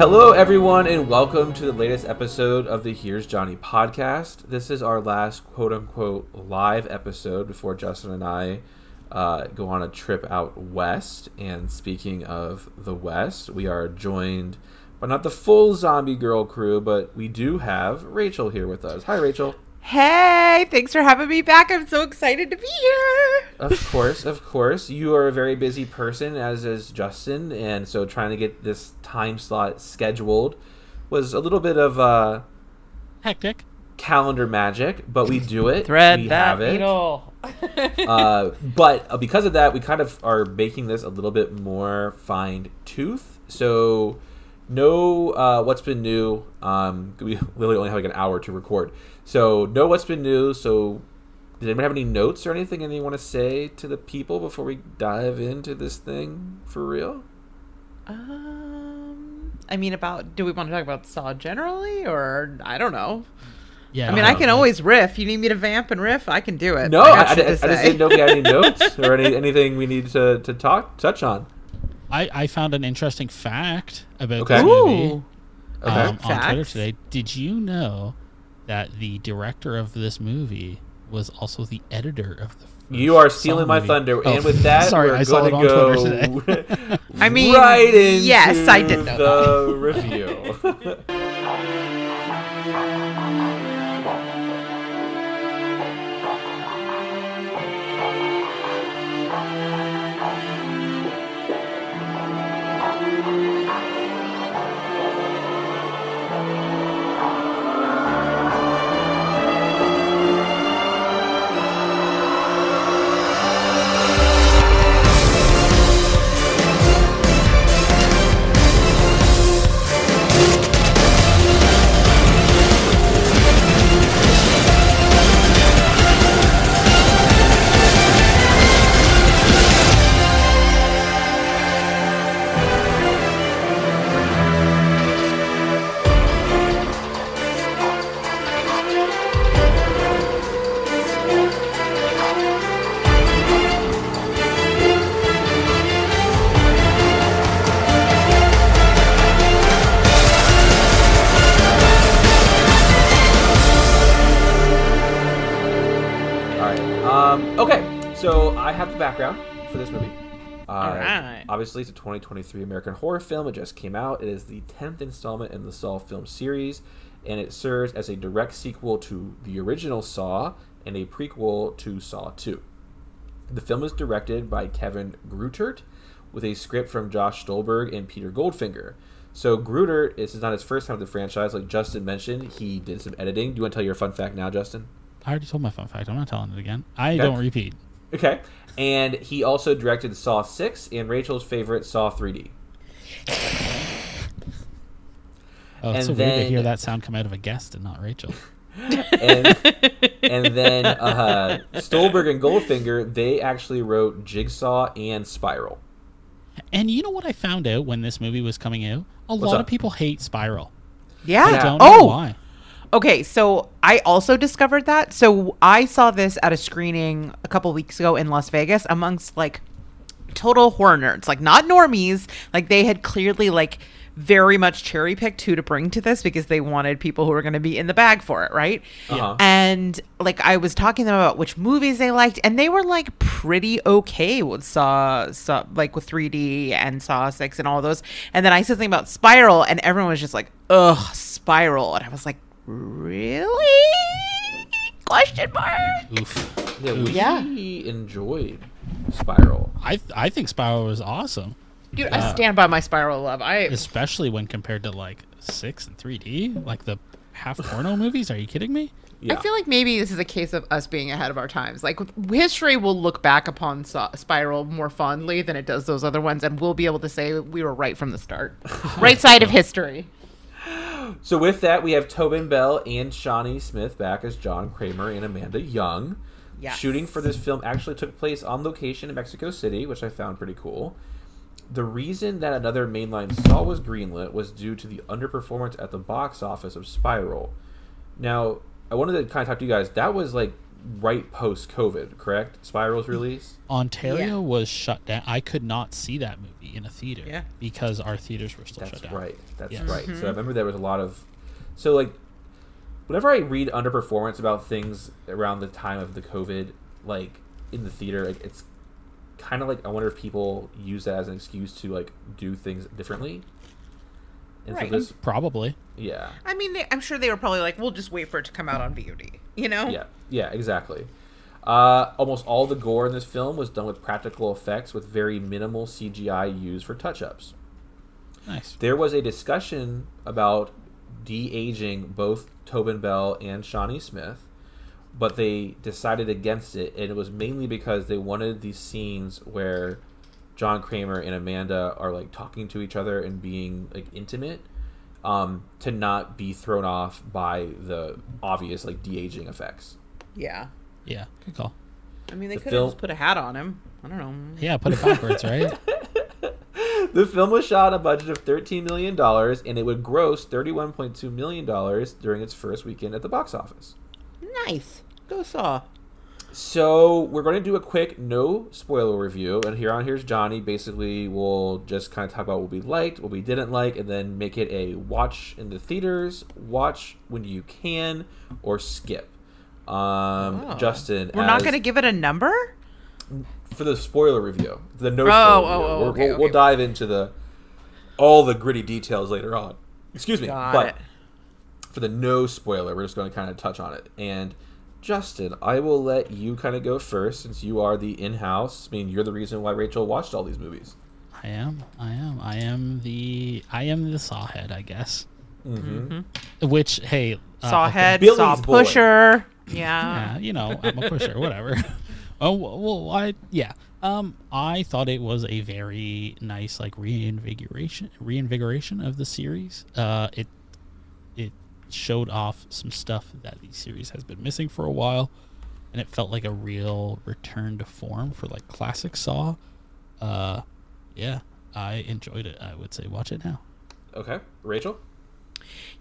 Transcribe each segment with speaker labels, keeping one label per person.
Speaker 1: Hello, everyone, and welcome to the latest episode of the Here's Johnny podcast. This is our last quote unquote live episode before Justin and I uh, go on a trip out west. And speaking of the West, we are joined by not the full Zombie Girl crew, but we do have Rachel here with us. Hi, Rachel.
Speaker 2: Hey, thanks for having me back. I'm so excited to be here.
Speaker 1: Of course, of course. You are a very busy person, as is Justin, and so trying to get this time slot scheduled was a little bit of uh,
Speaker 3: Hectic.
Speaker 1: calendar magic, but we do it.
Speaker 2: Thread
Speaker 1: we
Speaker 2: that
Speaker 1: have it.
Speaker 2: needle.
Speaker 1: Uh, but uh, because of that, we kind of are making this a little bit more fine tooth. So, know uh, what's been new? Um, we literally only have like an hour to record. So, know what's been new? So, does anyone have any notes or anything and they want to say to the people before we dive into this thing for real?
Speaker 2: um, I mean, about do we want to talk about Saw generally, or I don't know.
Speaker 3: Yeah.
Speaker 2: I mean, I can always riff. You need me to vamp and riff? I can do it.
Speaker 1: No,
Speaker 2: I,
Speaker 1: I, I, I just
Speaker 2: say.
Speaker 1: didn't know if you had any notes or any, anything we need to, to talk touch on.
Speaker 3: I, I found an interesting fact about
Speaker 1: Okay.
Speaker 3: this movie
Speaker 2: Ooh.
Speaker 1: Okay.
Speaker 3: um, on Twitter today. Did you know that the director of this movie was also the editor of the? First
Speaker 1: You are stealing my
Speaker 3: movie?
Speaker 1: thunder,
Speaker 3: Oh,
Speaker 1: and with that,
Speaker 3: sorry,
Speaker 1: we're
Speaker 3: I saw
Speaker 1: going
Speaker 3: it
Speaker 1: to
Speaker 3: on
Speaker 1: go.
Speaker 3: Twitter today.
Speaker 2: I mean,
Speaker 1: right into
Speaker 2: yes, I did know
Speaker 1: the review. Obviously, it's a 2023 American horror film. It just came out. It is the 10th installment in the Saw film series, and it serves as a direct sequel to the original Saw and a prequel to Saw 2. The film is directed by Kevin Greutert with a script from Josh Stolberg and Peter Goldfinger. So Grutert, this is not his first time with the franchise. Like Justin mentioned, he did some editing. Do you want to tell your fun fact now, Justin?
Speaker 3: I already told my fun fact. I'm not telling it again. I
Speaker 1: Okay.
Speaker 3: don't repeat.
Speaker 1: Okay. And he also directed Saw 6 and Rachel's favorite Saw 3D.
Speaker 3: Oh, it's
Speaker 1: And
Speaker 3: so weird to
Speaker 1: then-
Speaker 3: hear that sound come out of a guest and not Rachel.
Speaker 1: And, and then uh, Stolberg and Goldfinger, they actually wrote Jigsaw and Spiral.
Speaker 3: And you know what I found out when this movie was coming out? A
Speaker 1: What's
Speaker 3: lot
Speaker 1: up?
Speaker 3: of people hate Spiral.
Speaker 2: yeah.
Speaker 3: I don't know
Speaker 2: Oh,
Speaker 3: why.
Speaker 2: Okay, so I also discovered that. So I saw this at a screening a couple weeks ago in Las Vegas amongst like total horror nerds, like not normies. Like they had clearly like very much cherry picked who to bring to this because they wanted people who were going to be in the bag for it, right?
Speaker 1: Uh-huh.
Speaker 2: And like I was talking to them about which movies they liked, and they were like pretty okay with Saw, Saw like with 3D and Saw Six and all those. And then I said something about Spiral, and everyone was just like, "Ugh, Spiral," and I was like, "Really?" Question mark.
Speaker 3: Oof.
Speaker 1: Yeah, we
Speaker 2: Yeah.
Speaker 1: enjoyed Spiral.
Speaker 3: I I think Spiral was awesome,
Speaker 2: Dude, I uh, stand by my Spiral love. I
Speaker 3: especially when compared to like six and 3D, like the half porno movies. Are you kidding me?
Speaker 1: Yeah.
Speaker 2: I feel like maybe this is a case of us being ahead of our times. Like history will look back upon Sa- Spiral more fondly than it does those other ones, and we'll be able to say we were right from the start. right side of history.
Speaker 1: So with that, we have Tobin Bell and Shawnee Smith back as John Kramer and Amanda Young.
Speaker 2: Yes.
Speaker 1: Shooting for this film actually took place on location in Mexico City, which I found pretty cool. The reason that another mainline Saw was greenlit was due to the underperformance at the box office of Spiral. Now, I wanted to kind of talk to you guys. That was like right post COVID, correct? Spiral's release.
Speaker 3: Ontario
Speaker 2: Yeah.
Speaker 3: was shut down. I could not see that movie in a theater
Speaker 2: Yeah.
Speaker 3: because our theaters were still
Speaker 1: That's
Speaker 3: shut down.
Speaker 1: right. That's
Speaker 3: Yes.
Speaker 1: right. So I mm-hmm. remember there was a lot of so like whenever I read underperformance about things around the time of the COVID, like in the theater, like it's kind of like I wonder if people use that as an excuse to like do things differently. And
Speaker 2: Right.
Speaker 1: so this,
Speaker 3: Probably.
Speaker 1: yeah,
Speaker 2: I mean, they, I'm sure they were probably like, we'll just wait for it to come out on VOD. You know?
Speaker 1: yeah, yeah, exactly. Uh, almost all the gore in this film was done with practical effects, with very minimal CGI used for touch-ups.
Speaker 3: Nice.
Speaker 1: There was a discussion about de aging both Tobin Bell and Shawnee Smith, but they decided against it, and it was mainly because they wanted these scenes where John Kramer and Amanda are like talking to each other and being like intimate, um, to not be thrown off by the obvious like de aging effects.
Speaker 2: Yeah.
Speaker 3: Yeah. Good call.
Speaker 2: I mean, they
Speaker 1: The
Speaker 2: could have
Speaker 1: film-
Speaker 2: just put a hat on him. I don't know.
Speaker 3: Yeah. Put it backwards, right?
Speaker 1: The film was shot on a budget of $13 million, and it would gross $31.2 million during its first weekend at the box office.
Speaker 2: Nice. Go Saw.
Speaker 1: So we're going to do a quick no spoiler review, and here on here's Johnny. Basically, we'll just kind of talk about what we liked, what we didn't like, and then make it a watch in the theaters, watch when you can, or skip. Um,
Speaker 2: Oh.
Speaker 1: Justin,
Speaker 2: We're not going to give it a number?
Speaker 1: for the spoiler review, the no
Speaker 2: Oh,
Speaker 1: spoiler
Speaker 2: oh,
Speaker 1: review.
Speaker 2: oh, okay,
Speaker 1: we'll, we'll dive into the all the gritty details later on. Excuse me,
Speaker 2: Got
Speaker 1: but
Speaker 2: it.
Speaker 1: for the no spoiler, we're just going to kind of touch on it. And Justin, I will let you kind of go first since you are the in-house. I mean, you're the reason why Rachel watched all these movies.
Speaker 3: I am. I am. I am the. I am the sawhead, I guess.
Speaker 1: Mm-hmm.
Speaker 3: Which, hey, uh,
Speaker 2: Saw
Speaker 3: okay.
Speaker 2: head, saw pusher. Yeah.
Speaker 3: Yeah, you know, I'm a pusher, whatever. oh well, I yeah. Um, I thought it was a very nice like reinvigoration, reinvigoration of the series. Uh, it it showed off some stuff that the series has been missing for a while, and it felt like a real return to form for like classic Saw. Uh, yeah, I enjoyed it. I would say watch it now.
Speaker 1: Okay, Rachel.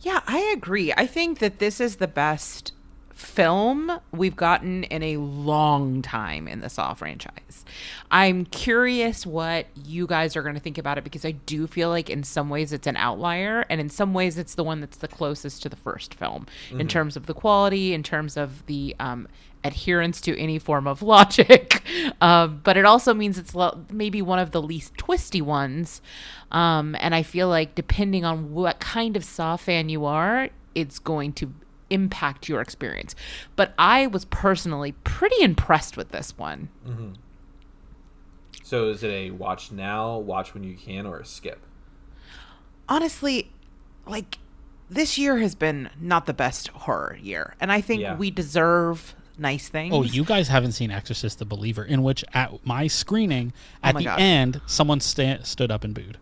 Speaker 2: Yeah, I agree. I think that this is the best film we've gotten in a long time in the Saw franchise. I'm curious what you guys are going to think about it because I do feel like in some ways it's an outlier and in some ways it's the one that's the closest to the first film in terms of the quality, in terms of the um, adherence to any form of logic. um, but it also means it's lo- maybe one of the least twisty ones. Um, and I feel like depending on what kind of Saw fan you are, it's going to impact your experience. But I was personally pretty impressed with this one. Mm-hmm.
Speaker 1: So is it a watch now, watch when you can, or a skip?
Speaker 2: Honestly, like this year has been not the best horror year, and I think
Speaker 1: Yeah.
Speaker 2: we deserve nice things.
Speaker 3: Oh, you guys haven't seen Exorcist the Believer, in which at my screening, oh at
Speaker 2: my
Speaker 3: the
Speaker 2: God.
Speaker 3: end, someone sta- stood up and booed.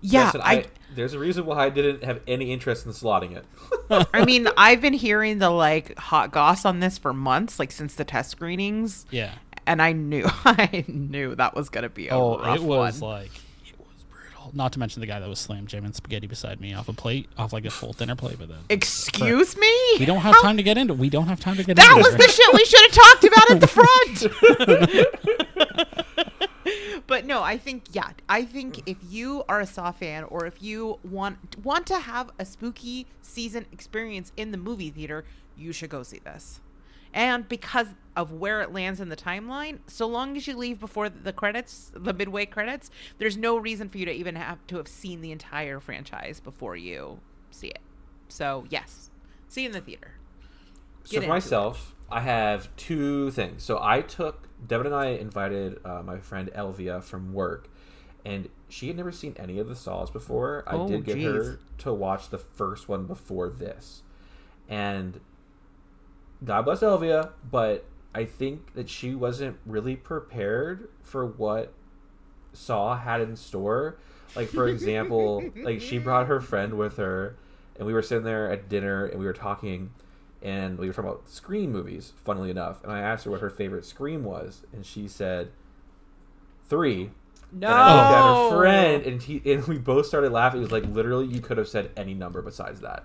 Speaker 2: yeah,
Speaker 1: Justin,
Speaker 2: I,
Speaker 1: there's a reason why I didn't have any interest in slotting it.
Speaker 2: I mean, I've been hearing the like hot goss on this for months, like since the test screenings,
Speaker 3: Yeah.
Speaker 2: and I knew, I knew that was gonna be a
Speaker 3: Oh,
Speaker 2: rough
Speaker 3: it was
Speaker 2: one.
Speaker 3: like it was brutal. Not to mention the guy that was slam jamming spaghetti beside me off a plate, off like a full dinner plate. But then
Speaker 2: Excuse me.
Speaker 3: we don't have
Speaker 2: How-
Speaker 3: time to get into. We don't have time to get into it.
Speaker 2: That
Speaker 3: into.
Speaker 2: was
Speaker 3: it,
Speaker 2: the shit we should have talked about at the front. but no, I think yeah, I think mm. if you are a Saw fan or if you want want to have a spooky season experience in the movie theater, you should go see this. And because of where it lands in the timeline, so long as you leave before the credits, the midway credits, there's no reason for you to even have to have seen the entire franchise before you see it. So, yes. See in the theater.
Speaker 1: So for myself, I have two things. So I took Devin and I invited uh, my friend Elvia from work, and she had never seen any of the Saws before. I
Speaker 2: Oh,
Speaker 1: did get
Speaker 2: geez.
Speaker 1: her to watch the first one before this, and God bless Elvia, but I think that she wasn't really prepared for what Saw had in store. Like for example, like she brought her friend with her, and we were sitting there at dinner and we were talking, and we were talking about Scream movies. Funnily enough, and I asked her what her favorite Scream was, and she said three.
Speaker 2: No.
Speaker 1: And I looked at her friend, and he and we both started laughing. It was like literally you could have said any number besides that.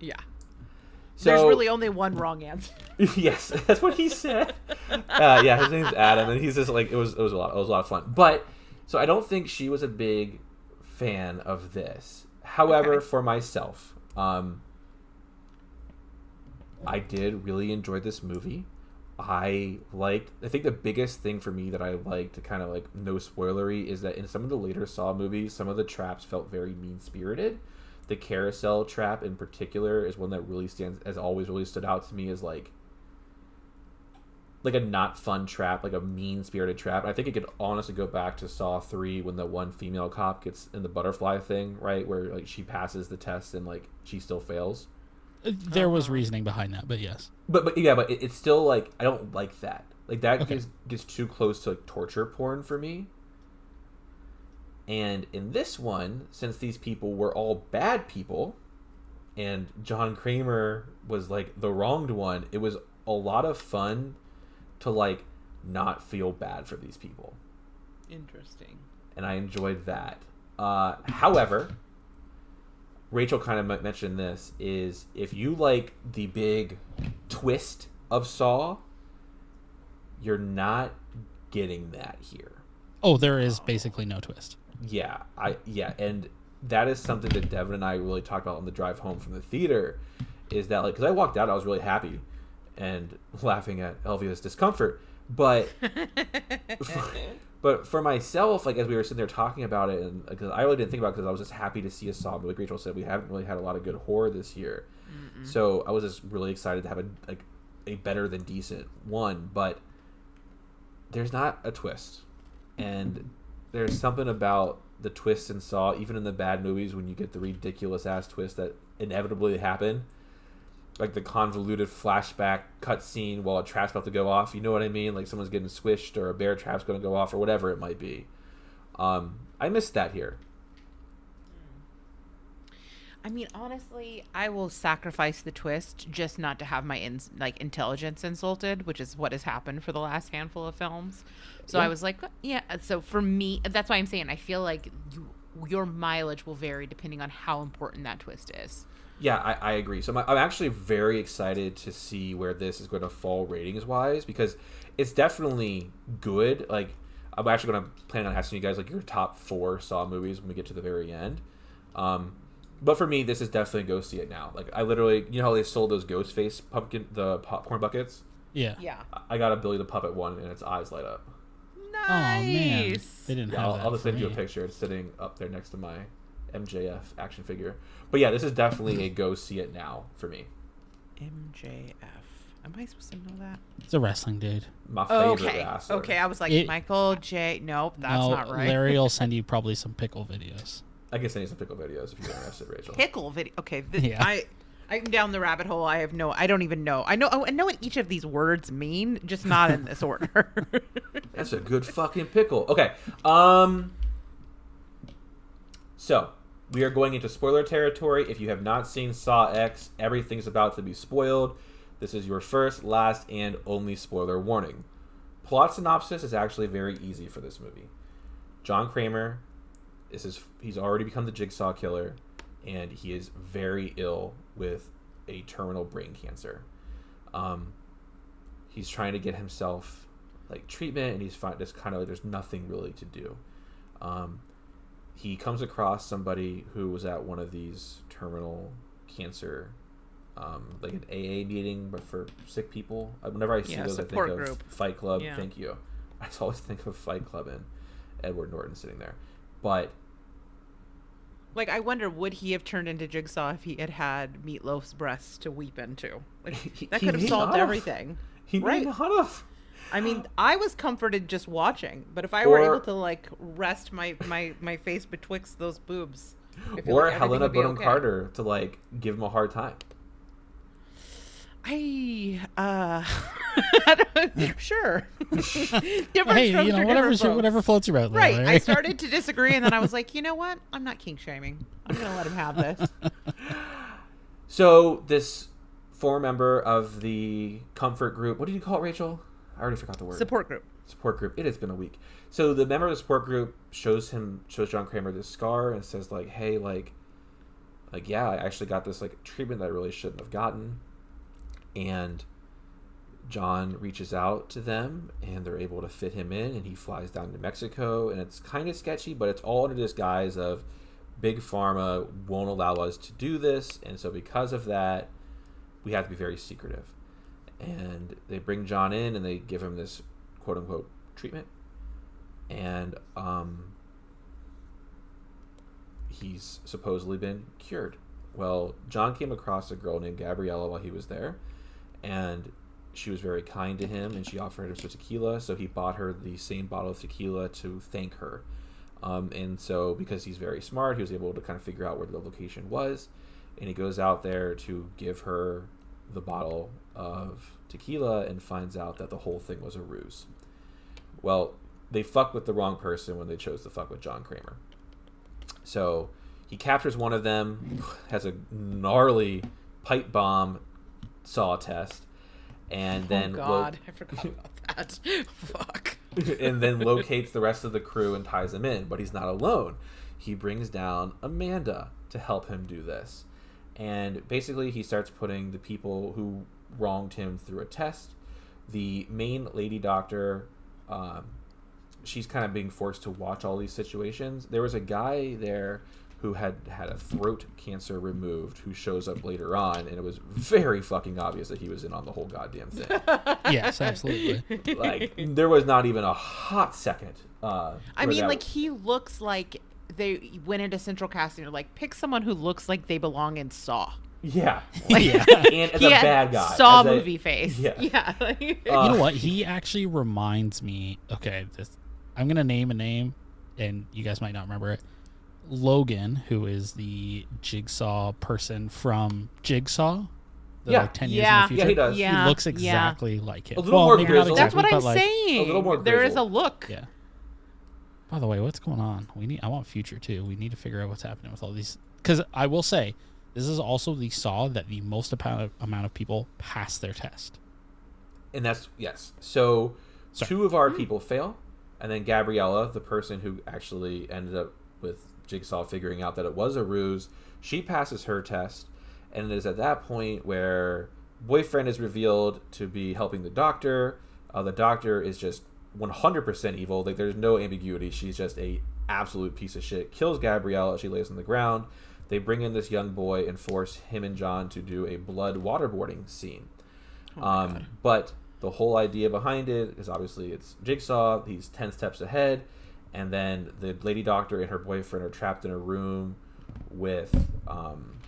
Speaker 2: Yeah.
Speaker 1: So
Speaker 2: There's really only one wrong answer.
Speaker 1: yes, that's what he said. Uh, yeah, his name's Adam, and he's just like it was. It was a lot. It was a lot of fun. But so I don't think she was a big fan of this. However,
Speaker 2: Okay.
Speaker 1: for myself, um, I did really enjoy this movie. I liked. I think the biggest thing for me that I liked, to kind of like no spoilery, is that in some of the later Saw movies, some of the traps felt very mean spirited. The carousel trap in particular is one that really stands, has always really stood out to me as like like a not fun trap, like a mean spirited trap. I think it could honestly go back to Saw three when the one female cop gets in the butterfly thing, right, where like she passes the test and like she still fails.
Speaker 3: There was reasoning behind that, but yes.
Speaker 1: But but yeah, but it, it's still like I don't like that. Like that
Speaker 3: Okay.
Speaker 1: gets gets too close to like torture porn for me. And in this one, since these people were all bad people, and John Kramer was like the wronged one, it was a lot of fun to like not feel bad for these people
Speaker 2: Interesting.
Speaker 1: and I enjoyed that. Uh, however, Rachel kind of mentioned this is if you like the big twist of Saw, you're not getting that here.
Speaker 3: Oh, there is basically no twist.
Speaker 1: Yeah, I yeah, and that is something that Devin and I really talked about on the drive home from the theater. Is that like because I walked out, I was really happy and laughing at Elvia's discomfort, but but for myself, like as we were sitting there talking about it, and because I really didn't think about it because I was just happy to see a Saw movie. Like Rachel said, we haven't really had a lot of good horror this year, so I was just really excited to have a like a better than decent one. But there's not a twist, and there's something about the twist in Saw, even in the bad movies, when you get the ridiculous ass twist that inevitably happen, like the convoluted flashback cutscene while a trap's about to go off. You know what I mean? Like someone's getting swished or a bear trap's going to go off or whatever it might be. Um, I missed that here.
Speaker 2: I mean, honestly, I will sacrifice the twist just not to have my ins like intelligence insulted, which is what has happened for the last handful of films. So
Speaker 1: Yeah.
Speaker 2: I was like, yeah. So for me, that's why I'm saying I feel like you, your mileage will vary depending on how important that twist is.
Speaker 1: Yeah, I, I agree. So I'm, I'm actually very excited to see where this is going to fall ratings wise because it's definitely good. Like I'm actually going to plan on asking you guys like your top four Saw movies when we get to the very end. Um, but for me, this is definitely go see it now. Like I literally, you know how they sold those ghost face pumpkin the popcorn buckets.
Speaker 3: Yeah.
Speaker 2: Yeah.
Speaker 1: I- I got a Billy the Puppet one, and its eyes light up.
Speaker 3: Oh man,
Speaker 2: Nice.
Speaker 3: they didn't
Speaker 1: Yeah,
Speaker 3: have
Speaker 1: I'll,
Speaker 3: that.
Speaker 1: I'll just
Speaker 3: for
Speaker 1: send you a picture. It's sitting up there next to my MJF action figure. But yeah, this is definitely a go see it now for me.
Speaker 2: MJF. Am I supposed to know that?
Speaker 3: It's a wrestling dude.
Speaker 1: My favorite
Speaker 2: okay.
Speaker 1: wrestler.
Speaker 2: Okay. I was like
Speaker 3: It-
Speaker 2: Michael J. Nope, that's
Speaker 3: no,
Speaker 2: not right.
Speaker 3: Larry will send you probably some pickle videos.
Speaker 1: I can send you some pickle videos if you're interested, Rachel.
Speaker 2: pickle video. Okay, th-
Speaker 3: Yeah.
Speaker 2: I I'm down the rabbit hole. I have no. I don't even know. I know. I know what each of these words mean, just not in this order.
Speaker 1: That's a good fucking pickle. Okay. Um. So we are going into spoiler territory. If you have not seen Saw X, everything's about to be spoiled. This is your first, last, and only spoiler warning. Plot synopsis is actually very easy for this movie. John Kramer this is he's already become the jigsaw killer, and he is very ill with a terminal brain cancer. Um, he's trying to get himself like treatment, and he's fine. Just kind of like there's nothing really to do. Um, he comes across somebody who was at one of these terminal cancer, um, like an AA meeting, but for sick people. Uh, Whenever I see
Speaker 2: Yeah,
Speaker 1: those, I think
Speaker 2: support
Speaker 1: of. Fight Club.
Speaker 2: Yeah.
Speaker 1: Thank you. I always think of Fight Club and Edward Norton sitting there. But
Speaker 2: like, I wonder, would he have turned into Jigsaw if he had had Meatloaf's breasts to weep into? Like, that could have solved everything.
Speaker 1: he
Speaker 2: Right.
Speaker 1: may not have.
Speaker 2: I mean, I was comforted just watching, but if I were able to like rest my my my face betwixt those boobs,
Speaker 1: Or
Speaker 2: like everything
Speaker 1: Helena
Speaker 2: would
Speaker 1: Bonham
Speaker 2: okay.
Speaker 1: Carter to like give him a hard time.
Speaker 2: I uh sure.
Speaker 3: Hey, you know, whatever, whatever floats your boat. there,
Speaker 2: Right. I started to disagree and then I was like, you know what? I'm not king shaming. I'm gonna let him have this.
Speaker 1: So this former member of the comfort group, what did you call it, Rachel? I already forgot the word.
Speaker 2: Support group.
Speaker 1: support group. It has been a week. So the member of the support group shows him shows John Kramer this scar and says like, "Hey, like, like yeah, I actually got this like treatment that I really shouldn't have gotten. and John reaches out to them and they're able to fit him in and he flies down to Mexico and it's kind of sketchy but it's all under this guise of big pharma won't allow us to do this and so because of that we have to be very secretive and they bring John in and they give him this quote unquote treatment. And um he's supposedly been cured. Well John came across a girl named Gabriella while he was there and she was very kind to him and she offered him some tequila. So he bought her the same bottle of tequila to thank her. Um, and so because he's very smart he was able to kind of figure out where the location was. And he goes out there to give her the bottle of tequila and finds out that the whole thing was a ruse well they fuck with the wrong person when they chose to fuck with john kramer so he captures one of them has a gnarly pipe bomb saw test and oh, then
Speaker 2: oh
Speaker 1: lo-
Speaker 2: God, I forgot about that. Fuck.
Speaker 1: and then locates the rest of the crew and ties them in. But he's not alone. He brings down Amanda to help him do this. And basically, he starts putting the people who wronged him through a test. The main lady doctor, um, she's kind of being forced to watch all these situations. There was a guy there who had had a throat cancer removed who shows up later on, and it was very fucking obvious that he was in on the whole goddamn thing.
Speaker 3: yes, absolutely.
Speaker 1: like there was not even a hot second. Uh,
Speaker 2: I mean,
Speaker 1: that-
Speaker 2: like he looks like they went into central casting. They're like, pick someone who looks like they belong in Saw.
Speaker 1: Yeah,
Speaker 3: yeah.
Speaker 1: and as
Speaker 2: He
Speaker 1: a bad guy,
Speaker 2: Saw
Speaker 1: as a-
Speaker 2: movie face.
Speaker 1: yeah.
Speaker 2: Yeah. like-
Speaker 1: Uh,
Speaker 3: you know what? He actually reminds me. Okay, this, I'm gonna name a name, and you guys might not remember it. Logan, who is the Jigsaw person from Jigsaw, the,
Speaker 1: Yeah.
Speaker 3: like ten
Speaker 2: Yeah.
Speaker 3: years in the future.
Speaker 1: Yeah,
Speaker 3: future.
Speaker 1: he does.
Speaker 2: Yeah.
Speaker 3: He looks
Speaker 2: yeah.
Speaker 3: exactly like him.
Speaker 1: A little
Speaker 3: well,
Speaker 1: more
Speaker 3: maybe not
Speaker 1: grizzled.
Speaker 2: That's what I'm
Speaker 3: like,
Speaker 2: saying.
Speaker 1: a little more grizzled.
Speaker 2: there is a look.
Speaker 3: Yeah. By the way, what's going on? We need. I want future too. We need to figure out what's happening with all these. Because I will say, this is also the saw that the most amount of, people pass their test.
Speaker 1: and that's yes. So
Speaker 3: Sorry.
Speaker 1: two of our people fail, and then Gabriella, the person who actually ended up with Jigsaw figuring out that it was a ruse, she passes her test, and it is at that point where boyfriend is revealed to be helping the doctor. Uh, the doctor is just 100% evil. Like there's no ambiguity. She's just a absolute piece of shit. Kills Gabrielle. She lays on the ground. They bring in this young boy and force him and John to do a blood waterboarding scene. um, but the whole idea behind it is obviously it's Jigsaw. He's ten steps ahead, and then the lady doctor and her boyfriend are trapped in a room with um,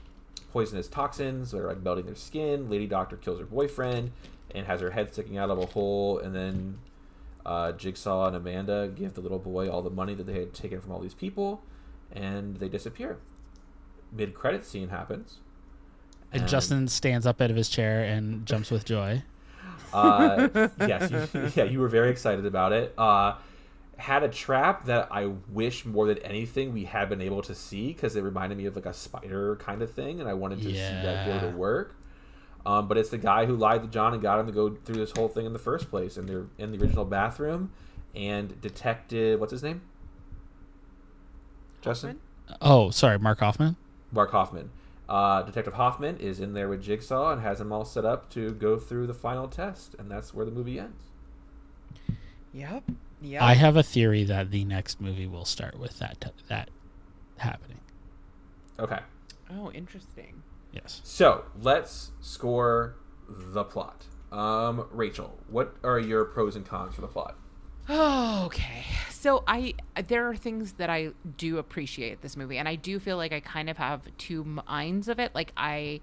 Speaker 1: poisonous toxins that are like melting their skin. Lady doctor kills her boyfriend and has her head sticking out of a hole, and then uh, Jigsaw and Amanda give the little boy all the money that they had taken from all these people, and they disappear. Mid credit scene happens.
Speaker 3: And
Speaker 1: And-
Speaker 3: Justin stands up out of his chair and jumps with joy.
Speaker 1: Uh, yes, you, yeah, you were very excited about it. Uh, had a trap that I wish more than anything we had been able to see because it reminded me of like a spider kind of thing, and I wanted to see that go to work. Um, but it's the guy who lied to John and got him to go through this whole thing in the first place, and they're in the original bathroom. And detective, what's his name? Justin.
Speaker 3: Oh, sorry, Mark Hoffman.
Speaker 1: Mark Hoffman. Uh, Detective Hoffman is in there with Jigsaw and has him all set up to go through the final test, and that's where the movie ends.
Speaker 2: Yep. Yep.
Speaker 3: I have a theory that the next movie will start with that t- that happening.
Speaker 1: Okay,
Speaker 2: oh, interesting.
Speaker 3: Yes.
Speaker 1: so let's score the plot. Um, Rachel, what are your pros and cons for the plot?
Speaker 2: Oh, okay. So I there are things that I do appreciate this movie and I do feel like I kind of have two minds of it. Like I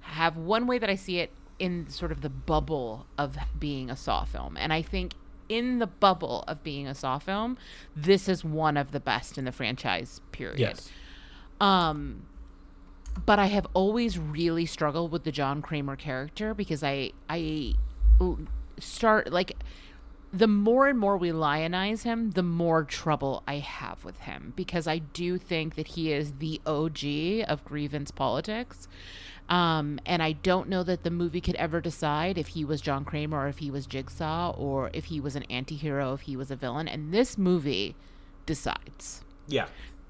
Speaker 2: have one way that I see it in sort of the bubble of being a Saw film and I think in the bubble of being a Saw film, this is one of the best in the franchise period. Yes. Um, but I have always really struggled with the John Kramer character because I I start like the more and more we lionize him, the more trouble I have with him because I do think that he is the OG of grievance politics. Um, and I don't know that the movie could ever decide if he was John Kramer or if he was Jigsaw or if he was an anti-hero, if he was a villain. And this movie decides.
Speaker 1: Yeah,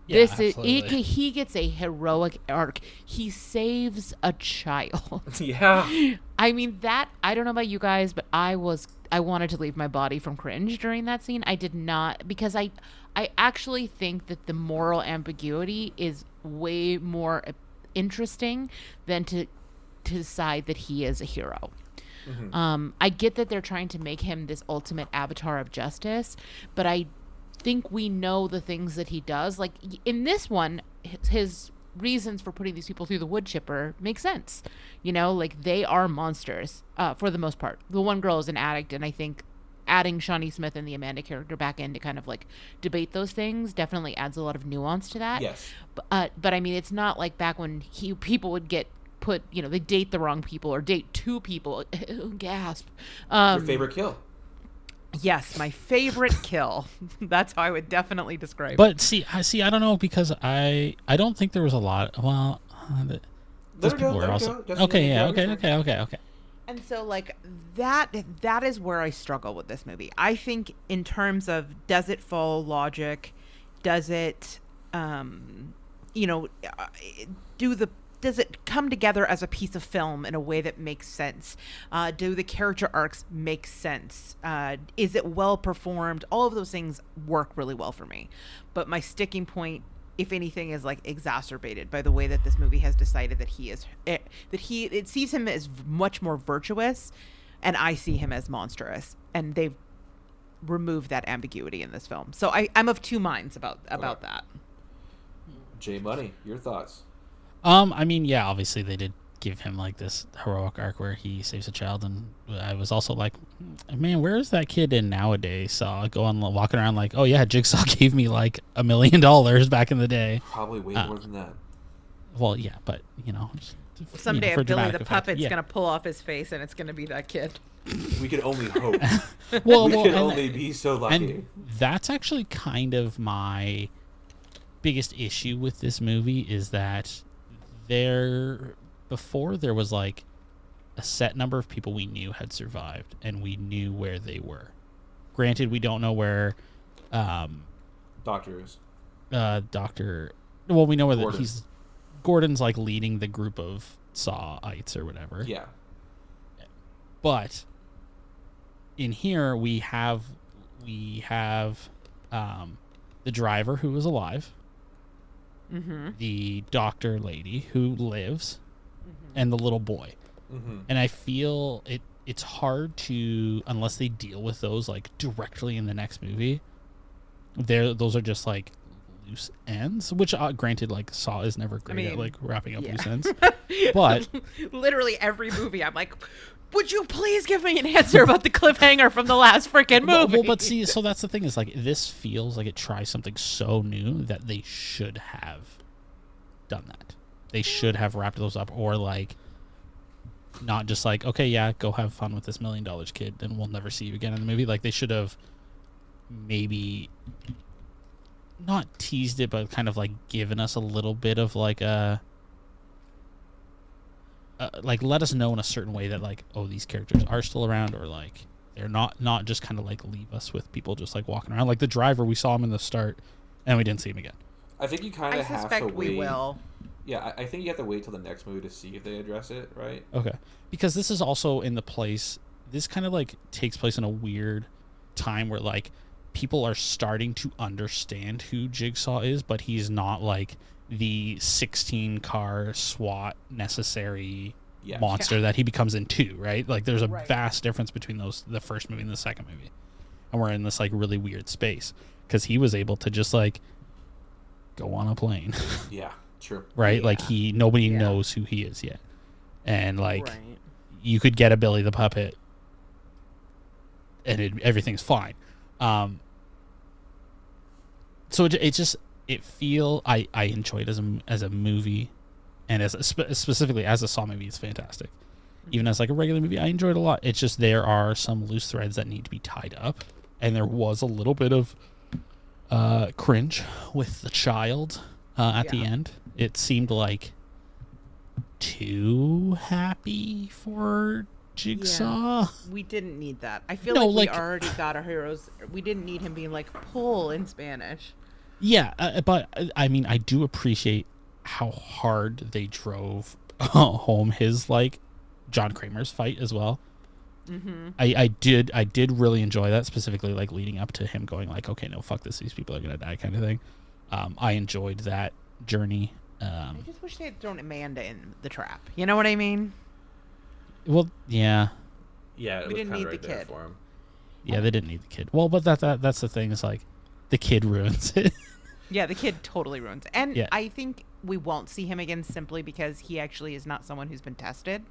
Speaker 3: Yeah,
Speaker 2: this is
Speaker 3: absolutely.
Speaker 2: he, he gets a heroic arc. He saves a child.
Speaker 1: Yeah.
Speaker 2: I mean that I don't know about you guys, but I was I wanted to leave my body from cringe during that scene. I did not because I I actually think that the moral ambiguity is way more interesting than to to decide that he is a hero. Um, I get that they're trying to make him this ultimate avatar of justice, but I think we know the things that he does. Like in this one, his, reasons for putting these people through the wood chipper make sense. You know, like they are monsters uh, for the most part. The one girl is an addict, and I think adding Shawnee Smith and the Amanda character back in to kind of like debate those things definitely adds a lot of nuance to that.
Speaker 1: Yes.
Speaker 2: But, uh, but I mean, it's not like back when he people would get put, you know, they date the wrong people or date two people. Gasp. Um,
Speaker 1: Your favorite kill.
Speaker 2: Yes, my favorite kill. That's how I would definitely describe it.
Speaker 3: But see, I see. I don't know because I I don't think there was a lot. Well, uh, the, those
Speaker 1: her go,
Speaker 3: people were
Speaker 1: let
Speaker 3: also okay. Yeah. Okay. Okay. Okay. Okay.
Speaker 2: And so like that that is where I struggle with this movie. I think in terms of does it follow logic? Does it um you know uh, do the does it come together as a piece of film in a way that makes sense? Uh, do the character arcs make sense? Uh, is it well performed? All of those things work really well for me. But my sticking point, if anything, is like exacerbated by the way that this movie has decided that he is eh, that he it sees him as much more virtuous, and I see him as monstrous, and they've removed that ambiguity in this film. So I, I'm of two minds about about
Speaker 1: Okay.
Speaker 2: that.
Speaker 1: J Money, your thoughts?
Speaker 3: Um, I mean, yeah, obviously they did give him like this heroic arc where he saves a child, and I was also like, man, where is that kid in nowadays? So going walking around like, oh yeah, Jigsaw gave me like a million dollars back in the day.
Speaker 1: Probably way
Speaker 3: Uh,
Speaker 1: more than that.
Speaker 3: Well, yeah, but you know, just, you know,
Speaker 2: Someday Billy the
Speaker 3: effect,
Speaker 2: puppet's
Speaker 3: yeah.
Speaker 2: gonna pull off his face, and it's gonna be that kid.
Speaker 1: We can only hope.
Speaker 3: well,
Speaker 1: we
Speaker 3: well,
Speaker 1: can only be so lucky.
Speaker 3: and that's actually kind of my biggest issue with this movie is that there before there was like a set number of people we knew had survived and we knew where they were granted we don't know where um
Speaker 1: Doctors.
Speaker 3: uh dr well we know where the, he's gordon's like leading the group of sawites or whatever
Speaker 1: Yeah.
Speaker 3: but in here we have we have um, the driver who was alive
Speaker 2: Mm-hmm.
Speaker 3: the doctor lady who lives and the little boy
Speaker 1: hmm
Speaker 3: and i feel it it's hard to unless they deal with those like directly in the next movie there those are just like loose ends which uh, granted like saw is never great at
Speaker 2: mean,
Speaker 3: like wrapping up
Speaker 2: yeah.
Speaker 3: loose ends but
Speaker 2: literally every movie, I'm like, would you please give me an answer about the cliffhanger from the last freaking
Speaker 3: Well,
Speaker 2: movie?
Speaker 3: well, but see, so that's the thing is like this feels like it tries something so new that they should have done that. They should have wrapped those up, or like not just like okay, yeah, go have fun with this million dollars kid, and we'll never see you again in the movie. Like they should have maybe not teased it, but kind of like given us a little bit of like a. Uh, like let us know in a certain way that like oh these characters are still around or like they're not not just kind of like leave us with people just like walking around like the driver we saw him in the start and we didn't see him again
Speaker 1: I think you kind of have to
Speaker 2: suspect
Speaker 1: wait.
Speaker 2: we will.
Speaker 1: Yeah, I, I think you have to wait till the next movie to see if they address it, right?
Speaker 3: okay because this is also in the place this kind of like takes place in a weird time where like people are starting to understand who jigsaw is but he's not like the 16 car swat necessary
Speaker 1: Yeah.
Speaker 3: monster that he becomes in two right like there's a
Speaker 2: Right.
Speaker 3: vast difference between those the first movie and the second movie and we're in this like really weird space because he was able to just like go on a plane
Speaker 1: Yeah. True.
Speaker 3: right like he nobody
Speaker 2: Yeah.
Speaker 3: knows who he is yet and like
Speaker 2: right.
Speaker 3: you could get a billy the puppet and it, everything's fine um so it, it just it feel i i enjoy it as a as a movie and as a, spe- specifically as a saw movie it's fantastic even as like a regular movie i enjoyed it a lot it's just there are some loose threads that need to be tied up and there was a little bit of uh cringe with the child uh, at the end it seemed like too happy for jigsaw
Speaker 2: We didn't need that. I feel
Speaker 3: No,
Speaker 2: like,
Speaker 3: like-
Speaker 2: we already got our heroes. We didn't need him being like pull in Spanish.
Speaker 3: Yeah, uh, but uh, I mean, I do appreciate how hard they drove home his like John Kramer's fight as well. Mm-hmm. I, I did I did really enjoy that specifically like leading up to him going like okay no fuck this these people are gonna die kind of thing. Um, I enjoyed that journey. Um,
Speaker 2: I just wish they had thrown Amanda in the trap. You know what I mean?
Speaker 3: well, yeah,
Speaker 1: Yeah, it
Speaker 2: We didn't need
Speaker 1: right
Speaker 2: the kid.
Speaker 1: for him.
Speaker 3: yeah, they didn't need the kid. Well, but that, that that's the thing is like the kid ruins it.
Speaker 2: Yeah, the kid totally ruins it. And
Speaker 3: Yeah.
Speaker 2: I think we won't see him again simply because he actually is not someone who's been tested.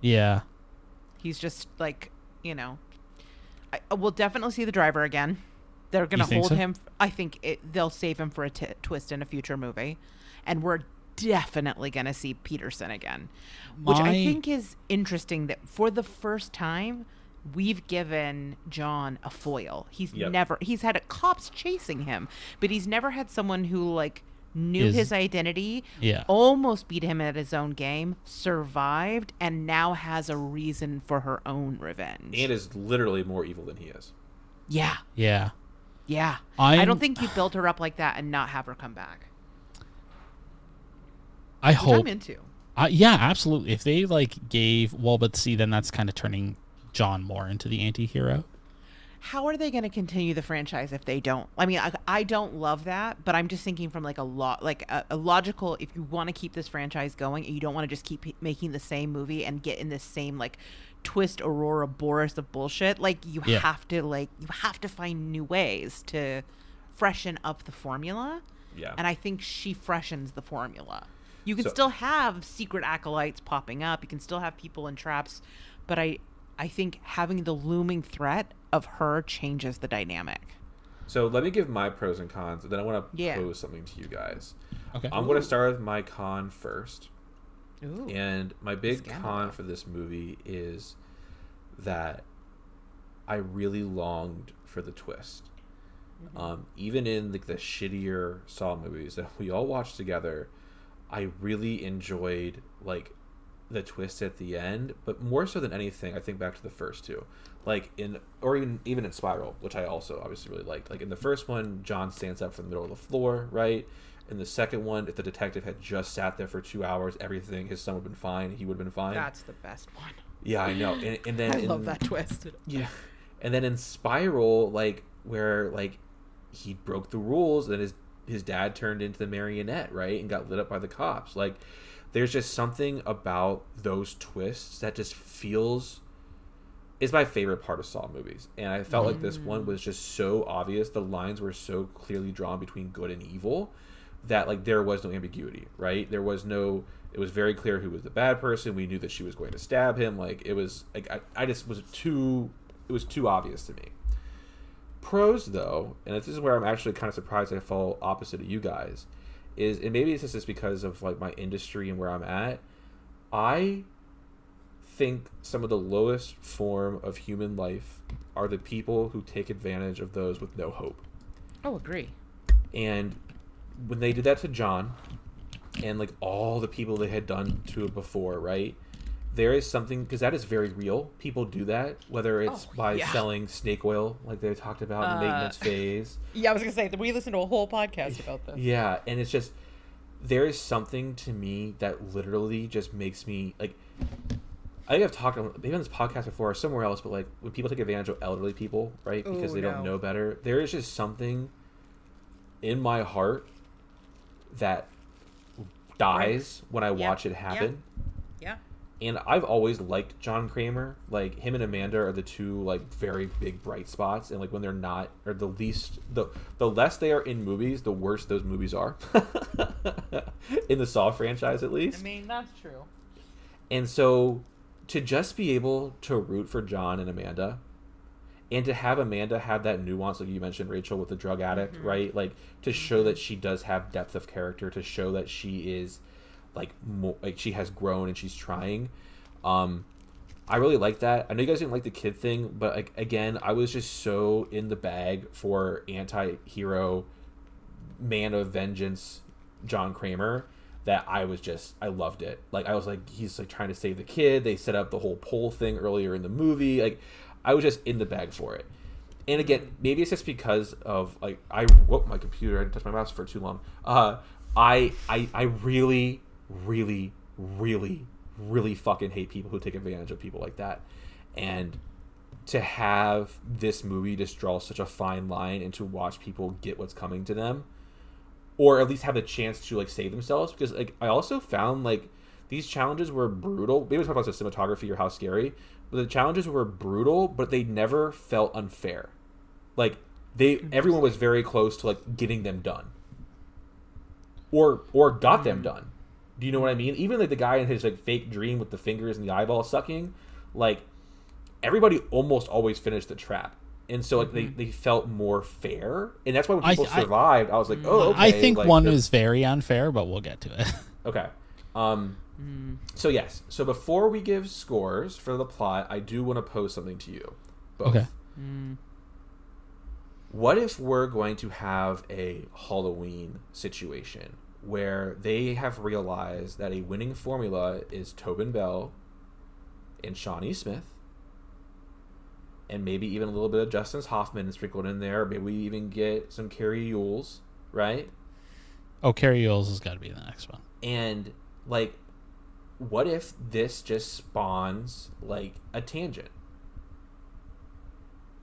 Speaker 3: yeah,
Speaker 2: He's just like, you know, I, we'll definitely see the driver again. They're gonna hold
Speaker 3: so?
Speaker 2: him. I think it, they'll save him for a t- twist in a future movie, and we're definitely gonna see Pederson again, which I think is interesting. That for the first time, we've given John a foil. He's
Speaker 1: Yep.
Speaker 2: never he's had cops chasing him, but he's never had someone who like knew
Speaker 3: Is-
Speaker 2: his identity
Speaker 3: yeah.
Speaker 2: almost beat him at his own game, survived, and now has a reason for her own revenge.
Speaker 1: And is literally more evil than he is.
Speaker 2: yeah,
Speaker 3: yeah.
Speaker 2: yeah. I
Speaker 3: I'm-
Speaker 2: don't think you built her up like that and not have her come back.
Speaker 3: I
Speaker 2: Which
Speaker 3: hope
Speaker 2: I'm into.
Speaker 3: Uh, yeah, absolutely. If they like gave well, but see, then that's kind of turning John more into the anti-hero.
Speaker 2: How are they going to continue the franchise if they don't? I mean, I, I don't love that, but I'm just thinking from like a lot, like a, a logical. If you want to keep this franchise going, and you don't want to just keep making the same movie and get in the same like twist ouroboros of bullshit, like you
Speaker 3: Yeah.
Speaker 2: have to like you have to find new ways to freshen up the formula.
Speaker 1: Yeah.
Speaker 2: And I think she freshens the formula. You can
Speaker 1: So-
Speaker 2: still have secret acolytes popping up. You can still have people in traps, but I I think having the looming threat of her changes the dynamic.
Speaker 1: So let me give my pros and cons, and then I want to
Speaker 2: Yeah.
Speaker 1: pose something to you guys.
Speaker 3: Okay.
Speaker 1: I'm going to start with my con first.
Speaker 2: Ooh.
Speaker 1: And my big
Speaker 2: Scandal.
Speaker 1: con for this movie is that I really longed for the twist.
Speaker 2: Mm-hmm.
Speaker 1: Um, even in like the shittier Saw movies that we all watched together, I really enjoyed like the twist at the end. But more so than anything, I think back to the first two, like in or even even in Spiral, which I also obviously really liked. Like in the first one, John stands up from the middle of the floor, right? In the second one, if the detective had just sat there for two hours, everything his son would have been fine. He would have been fine.
Speaker 2: That's the best one.
Speaker 1: Yeah, I know. And, and then
Speaker 2: I love that twist.
Speaker 1: Yeah, and then in Spiral, like where like he broke the rules, and his his dad turned into the marionette, right, and got lit up by the cops. Like, there's just something about those twists that just feels. is my favorite part of Saw movies, and I felt like this one mm. was just so obvious. The lines were so clearly drawn between good and evil that like there was no ambiguity, right? There was no. It was very clear who was the bad person. We knew that she was going to stab him. Like it was like I, I just was too. It was too obvious to me. Pros though, and this is where I'm actually kind of surprised I fall opposite of you guys, is and maybe it's just because of like my industry and where I'm at. I think some of the lowest form of human life are the people who take advantage of those with no hope.
Speaker 2: Oh, agree.
Speaker 1: And when they did that to John, and like all the people they had done to it before, right? There is something because that is very real. People do that, whether it's
Speaker 2: Oh,
Speaker 1: by
Speaker 2: yeah.
Speaker 1: selling snake oil, like they talked about in the
Speaker 2: Uh,
Speaker 1: maintenance phase.
Speaker 2: Yeah, I was gonna say we listened to a whole podcast about this.
Speaker 1: Yeah, and it's just there is something to me that literally just makes me like. I think I've talked on- maybe on this podcast before or somewhere else, but like when people take advantage of elderly people, right, because
Speaker 2: Ooh,
Speaker 1: they don't know better, there is just something in my heart that dies when I
Speaker 2: Yeah,
Speaker 1: watch it happen.
Speaker 2: Yeah.
Speaker 1: And I've always liked John Kramer. Like him and Amanda are the two like very big bright spots. And like when they're not, or the least, the the less they are in movies, the worse those movies are. in the Saw franchise, at least.
Speaker 2: I mean, that's true.
Speaker 1: And so to just be able to root for John and Amanda and to have Amanda have that nuance like you mentioned Rachel with the drug addict, mm-hmm. right? Like to show mm-hmm. that she does have depth of character, to show that she is like more like she has grown and she's trying. Um I really like that. I know you guys didn't like the kid thing, but like again, I was just so in the bag for anti-hero man of vengeance John Kramer that I was just I loved it. Like I was like he's like trying to save the kid. They set up the whole pole thing earlier in the movie. Like I was just in the bag for it. and again, maybe it's just because of like I whoop my computer. I didn't touch my mouse for too long. Uh, I I I really, really, really, really fucking hate people who take advantage of people like that, and to have this movie just draw such a fine line and to watch people get what's coming to them or at least have a chance to like save themselves because like i also found like these challenges were brutal. Maybe we talk about the cinematography or how scary but the challenges were brutal but they never felt unfair. Like they mm-hmm. everyone was very close to like getting them done. Or or got them mm-hmm. done do you know what i mean? Even like the guy in his like fake dream with the fingers and the eyeball sucking like everybody almost always finished the trap. And so like they, mm-hmm. they felt more fair. And that's why when people
Speaker 3: I-
Speaker 1: survived i was like oh okay
Speaker 3: I think
Speaker 1: like,
Speaker 3: one
Speaker 1: the-
Speaker 3: is very unfair, but we'll get to it.
Speaker 1: okay um mm. so yes. So before we give scores for the plot i do want to pose something to you both.
Speaker 3: Okay. Mm.
Speaker 1: what if we're going to have a halloween situation where they have realized that a winning formula is tobin bell and shawnee smith and maybe even a little bit of Justin Hoffman is sprinkled in there. Maybe we even get some Cary Elwes, right?
Speaker 3: Oh, Cary Elwes has got to be the next one.
Speaker 1: And like, what if this just spawns like a tangent?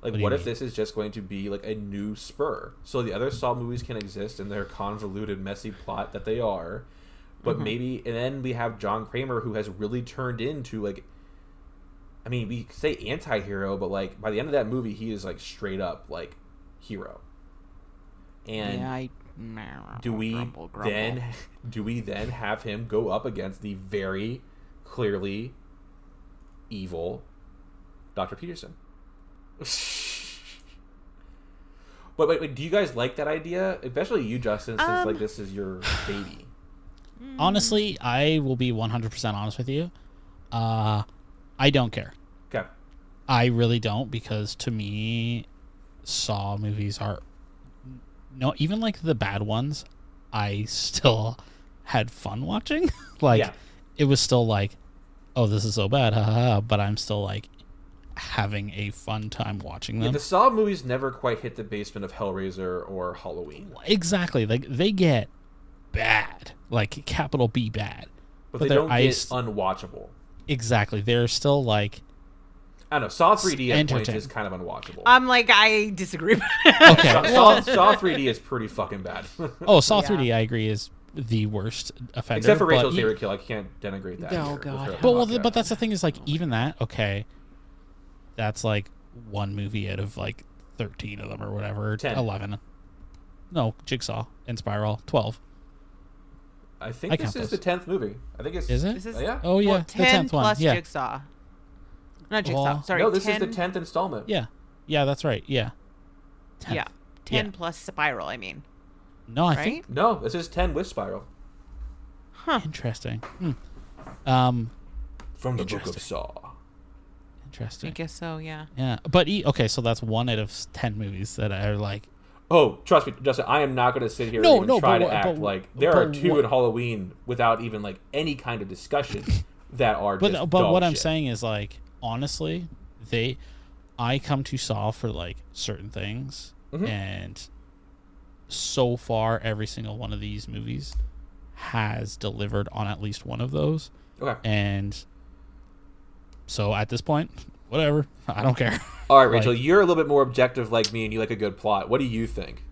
Speaker 1: Like,
Speaker 3: What
Speaker 1: what, if
Speaker 3: mean?
Speaker 1: this is just going to be like a new spur? So the other Saw movies can exist in their convoluted, messy plot that they are, but
Speaker 3: Mm-hmm.
Speaker 1: maybe, and then we have John Kramer who has really turned into like. I mean, we say anti-hero, but like by the end of that movie, he is like straight up like hero. And
Speaker 2: yeah, I.
Speaker 1: do we
Speaker 2: grumble, grumble.
Speaker 1: then do we then have him go up against the very clearly evil Dr. Pederson? but wait, wait, do you guys like that idea? Especially you, Justin, since
Speaker 2: Um,
Speaker 1: like this is your baby.
Speaker 3: Honestly, I will be 100% honest with you. Uh, I don't care.
Speaker 1: Okay.
Speaker 3: I really don't because to me, Saw movies are no even like the bad ones. I still had fun watching. like
Speaker 1: Yeah.
Speaker 3: it was still like, oh, this is so bad, ha, ha, ha, but I'm still like having a fun time watching
Speaker 1: Yeah,
Speaker 3: them.
Speaker 1: the Saw movies never quite hit the basement of Hellraiser or Halloween,
Speaker 3: exactly, like they get bad, like capital B bad.
Speaker 1: but,
Speaker 3: But
Speaker 1: they
Speaker 3: they're
Speaker 1: don't
Speaker 3: ice-
Speaker 1: get unwatchable.
Speaker 3: Exactly, they're still like
Speaker 1: I don't know. Saw 3D at points
Speaker 3: entertain-
Speaker 1: is kind of unwatchable.
Speaker 2: I'm like, I disagree.
Speaker 3: okay.
Speaker 1: Saw, Saw, Saw 3D is pretty fucking bad.
Speaker 3: oh, Saw
Speaker 2: Yeah.
Speaker 3: 3D, I agree, is the worst offender.
Speaker 1: Except for Rachel's favorite kill, I can't denigrate that.
Speaker 2: Oh,
Speaker 1: here with
Speaker 2: God.
Speaker 3: But well,
Speaker 1: podcast.
Speaker 3: but that's the thing is like even that okay, that's like one movie out of like thirteen of them or whatever,
Speaker 1: Ten.
Speaker 3: eleven. No, Jigsaw and Spiral, twelve.
Speaker 1: I think
Speaker 3: I
Speaker 1: this is
Speaker 3: those.
Speaker 1: the tenth movie. I think it's
Speaker 3: Is it?
Speaker 2: This is
Speaker 1: Oh, yeah.
Speaker 3: Oh yeah,
Speaker 2: well,
Speaker 3: the
Speaker 2: 10
Speaker 3: tenth one.
Speaker 2: plus
Speaker 3: Yeah,
Speaker 2: Jigsaw. Not Jigsaw.
Speaker 3: Well-
Speaker 2: sorry.
Speaker 1: no, this
Speaker 2: 10,
Speaker 1: is the tenth installment.
Speaker 3: yeah, yeah. That's right. Yeah. 10th.
Speaker 2: Yeah. 10
Speaker 3: Yeah.
Speaker 2: plus Spiral, I mean.
Speaker 3: No, I
Speaker 2: right?
Speaker 3: think
Speaker 1: No, this is ten with Spiral
Speaker 2: Huh.
Speaker 3: interesting. Hmm. Um,
Speaker 1: from the Book of
Speaker 3: Interesting.
Speaker 2: I guess so, yeah.
Speaker 3: Yeah, but e- okay, so that's one out of ten movies that are like
Speaker 1: Oh, trust me, Justin. I am not going to sit here
Speaker 3: No,
Speaker 1: and
Speaker 3: no,
Speaker 1: try to
Speaker 3: what-
Speaker 1: act
Speaker 3: but-
Speaker 1: like there are two
Speaker 3: what-
Speaker 1: in Halloween without even like any kind of discussion that are.
Speaker 3: but
Speaker 1: just
Speaker 3: but
Speaker 1: dog
Speaker 3: what I'm saying is like honestly, they I come to Saw for like certain things,
Speaker 1: Mhm.
Speaker 3: and so far every single one of these movies has delivered on at least one of those,
Speaker 1: Okay.
Speaker 3: and so at this point, whatever, I don't care.
Speaker 1: All right, Rachel,
Speaker 3: like-
Speaker 1: you're a little bit more objective like me, and you like a good plot. What do you think?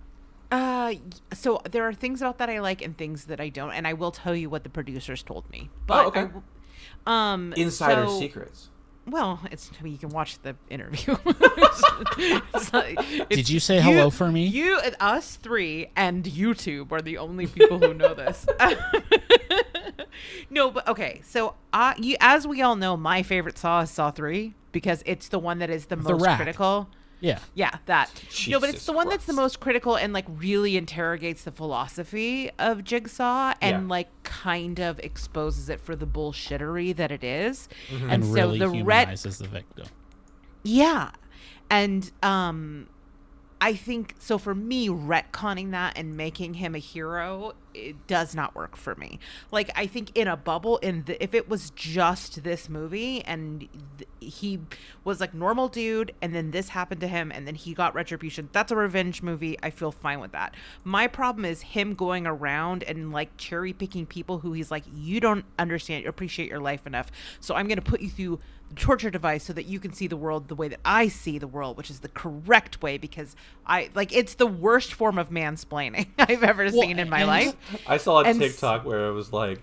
Speaker 2: Uh, so there are things about that I like and things that I don't, and I will tell you what the producers told me. But
Speaker 1: Oh, okay.
Speaker 2: I w- um,
Speaker 1: Insider
Speaker 2: so-
Speaker 1: secrets.
Speaker 2: Well, it's I mean, you can watch the interview. It's not-
Speaker 3: Did you say hello for me?
Speaker 2: You, us three, and YouTube are the only people who know this. no, but okay. So, uh, you, as we all know, my favorite Saw is Saw Three because it's the one that is the, most
Speaker 3: rat.
Speaker 2: critical.
Speaker 3: Yeah,
Speaker 2: Yeah, that. no, but it's
Speaker 1: Jesus
Speaker 2: the one that's the most critical and like really interrogates the philosophy of Jigsaw and
Speaker 1: Yeah.
Speaker 2: like kind of exposes it for the bullshittery that it is.
Speaker 1: Mm-hmm.
Speaker 3: and,
Speaker 2: And, so
Speaker 3: really
Speaker 2: the red
Speaker 3: humanizes the victim.
Speaker 2: yeah. And um I think so for me retconning that and making him a hero it does not work for me. Like I think in a bubble in the if it was just this movie and th- he was like normal dude and then this happened to him and then he got retribution that's a revenge movie I feel fine with that. My problem is him going around and like cherry picking people who he's like you don't understand appreciate your life enough. So I'm going to put you through torture device so that you can see the world the way that I see the world, which is the correct way because I like it's the worst form of mansplaining I've ever
Speaker 3: Well,
Speaker 2: seen in my life.
Speaker 1: I saw a
Speaker 2: And s-
Speaker 1: TikTok where it was like,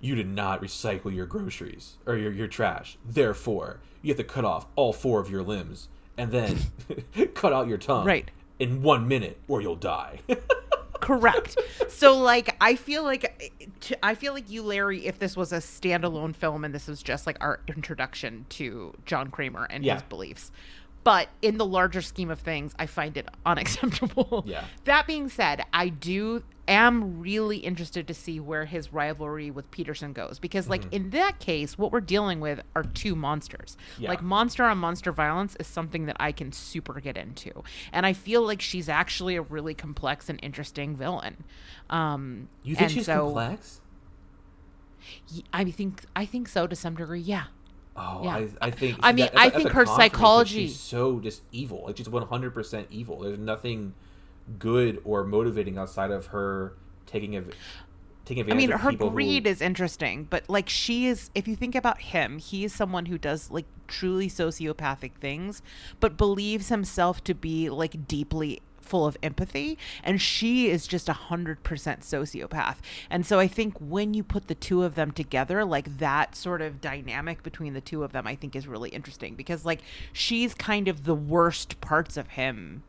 Speaker 1: "You did not recycle your groceries or your your trash. Therefore, you have to cut off all four of your limbs and then cut out your tongue
Speaker 2: Right.
Speaker 1: in one minute, or you'll die."
Speaker 2: Correct. So like I feel like I feel like you Larry if this was a standalone film and this was just like our introduction to John Kramer and
Speaker 1: Yeah.
Speaker 2: his beliefs. But in the larger scheme of things, I find it unacceptable.
Speaker 1: Yeah.
Speaker 2: That being said, I do am really interested to see where his rivalry with Pederson goes because like in that case, what we're dealing with are two monsters.
Speaker 1: Yeah.
Speaker 2: Like monster on monster violence is something that I can super get into. And I feel like she's actually a really complex and interesting villain. Um
Speaker 1: you think she's
Speaker 2: so,
Speaker 1: complex?
Speaker 2: I think I think so to some degree. Yeah.
Speaker 1: Oh,
Speaker 2: Yeah.
Speaker 1: I, I think.
Speaker 2: I mean,
Speaker 1: that-
Speaker 2: I think her
Speaker 1: con for me 'cause
Speaker 2: psychology-
Speaker 1: She's so just evil. Like she's one hundred percent evil. There's nothing good or motivating outside of her taking a taking advantage I
Speaker 2: mean,
Speaker 1: of
Speaker 2: her greed
Speaker 1: who,
Speaker 2: is interesting, but like she is, if you think about him, he is someone who does like truly sociopathic things, but believes himself to be like deeply full of empathy and she is just a hundred percent sociopath. And so i think when you put the two of them together like that sort of dynamic between the two of them i think is really interesting because like she's kind of the worst parts of him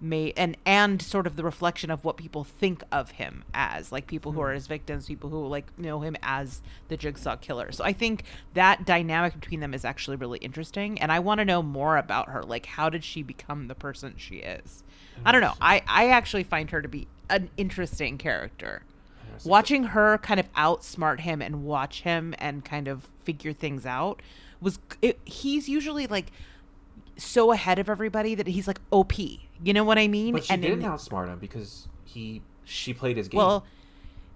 Speaker 2: may and and sort of the reflection of what people think of him as like people who hmm. are his victims people who like know him as the jigsaw killer. So i think that dynamic between them is actually really interesting and i want to know more about her. Like how did she become the person she is i don't know. I i actually find her to be an interesting character. Watching her kind of outsmart him and watch him and kind of figure things out was it, he's usually like so ahead of everybody that he's like op you know what i mean?
Speaker 1: But she
Speaker 2: and
Speaker 1: didn't
Speaker 2: in-
Speaker 1: outsmart him because he she played his game.
Speaker 2: well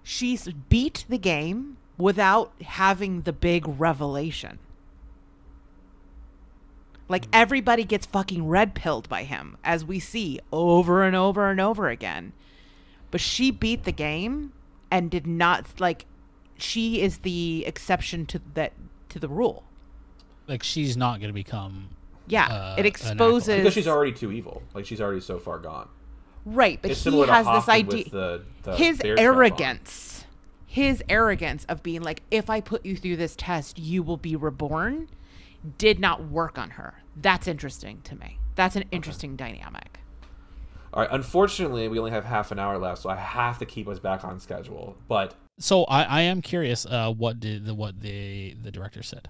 Speaker 2: she's beat the game without having the big revelation like everybody gets fucking red pilled by him as we see over and over and over again but she beat the game and did not like she is the exception to that to the rule
Speaker 3: Like she's not going to become.
Speaker 2: yeah
Speaker 3: Uh,
Speaker 2: it exposes
Speaker 1: because she's already too evil. Like she's already so far gone.
Speaker 2: right but
Speaker 1: It's
Speaker 2: he
Speaker 1: similar to
Speaker 2: has this idea
Speaker 1: with the, the
Speaker 2: his
Speaker 1: bear trap on.
Speaker 2: arrogance his arrogance of being like if i put you through this test you will be reborn did not work on her that's interesting to me that's an interesting dynamic
Speaker 1: All right. Unfortunately, we only have half an hour left, so I have to keep us back on schedule. But
Speaker 3: So I, I am curious. Uh, what did the what the the director said?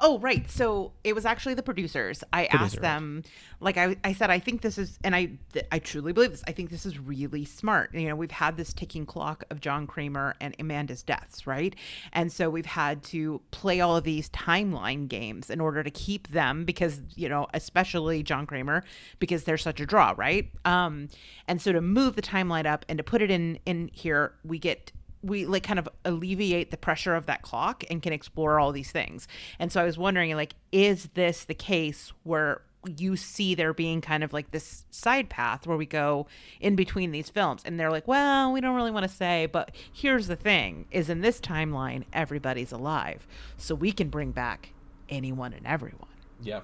Speaker 2: Oh, right. So it was actually the producers. I
Speaker 3: Producer,
Speaker 2: asked them, like I, I said, I think this is, and I, th- I truly believe this. I think this is really smart. You know, we've had this ticking clock of John Kramer and Amanda's deaths, right? And so we've had to play all of these timeline games in order to keep them because, you know, especially John Kramer, because they're such a draw, right? Um, and so to move the timeline up and to put it in in here, we get we like kind of alleviate the pressure of that clock and can explore all these things. And so I was wondering like is this the case where you see there being kind of like this side path where we go in between these films and they're like, "Well, we don't really want to say, but here's the thing is in this timeline everybody's alive. So we can bring back anyone and everyone."
Speaker 1: yeah,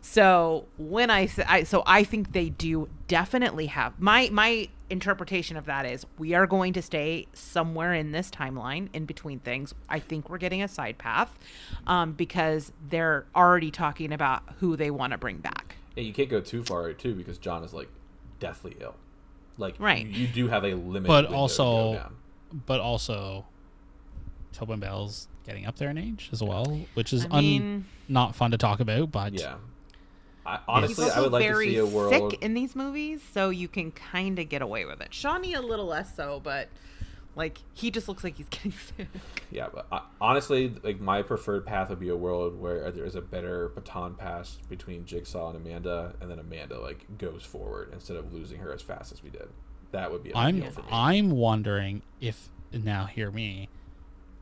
Speaker 2: So when I say, I, so I think they do definitely have my my interpretation of that is we are going to stay somewhere in this timeline in between things. I think we're getting a side path um, because they're already talking about who they want to bring back.
Speaker 1: and you can't go too far too because John is like deathly ill. Like
Speaker 2: Right.
Speaker 1: you, you do have a limit.
Speaker 3: But also- But also, Tobin Bell's getting up there in age as well, which is
Speaker 2: I
Speaker 3: un- not fun to talk about. But
Speaker 1: yeah. I,
Speaker 2: He's
Speaker 1: honestly, I would like to
Speaker 2: very
Speaker 1: see a world.
Speaker 2: sick in these movies, so you can kind of get away with it. Shawnee a little less so, but Like he just looks like he's getting sick.
Speaker 1: Yeah, but uh, honestly, like my preferred path would be a world where there is a better baton pass between Jigsaw and Amanda, and then Amanda like goes forward instead of losing her as fast as we did. That would be
Speaker 3: I'm
Speaker 1: ideal for me.
Speaker 3: I'm wondering if now hear me.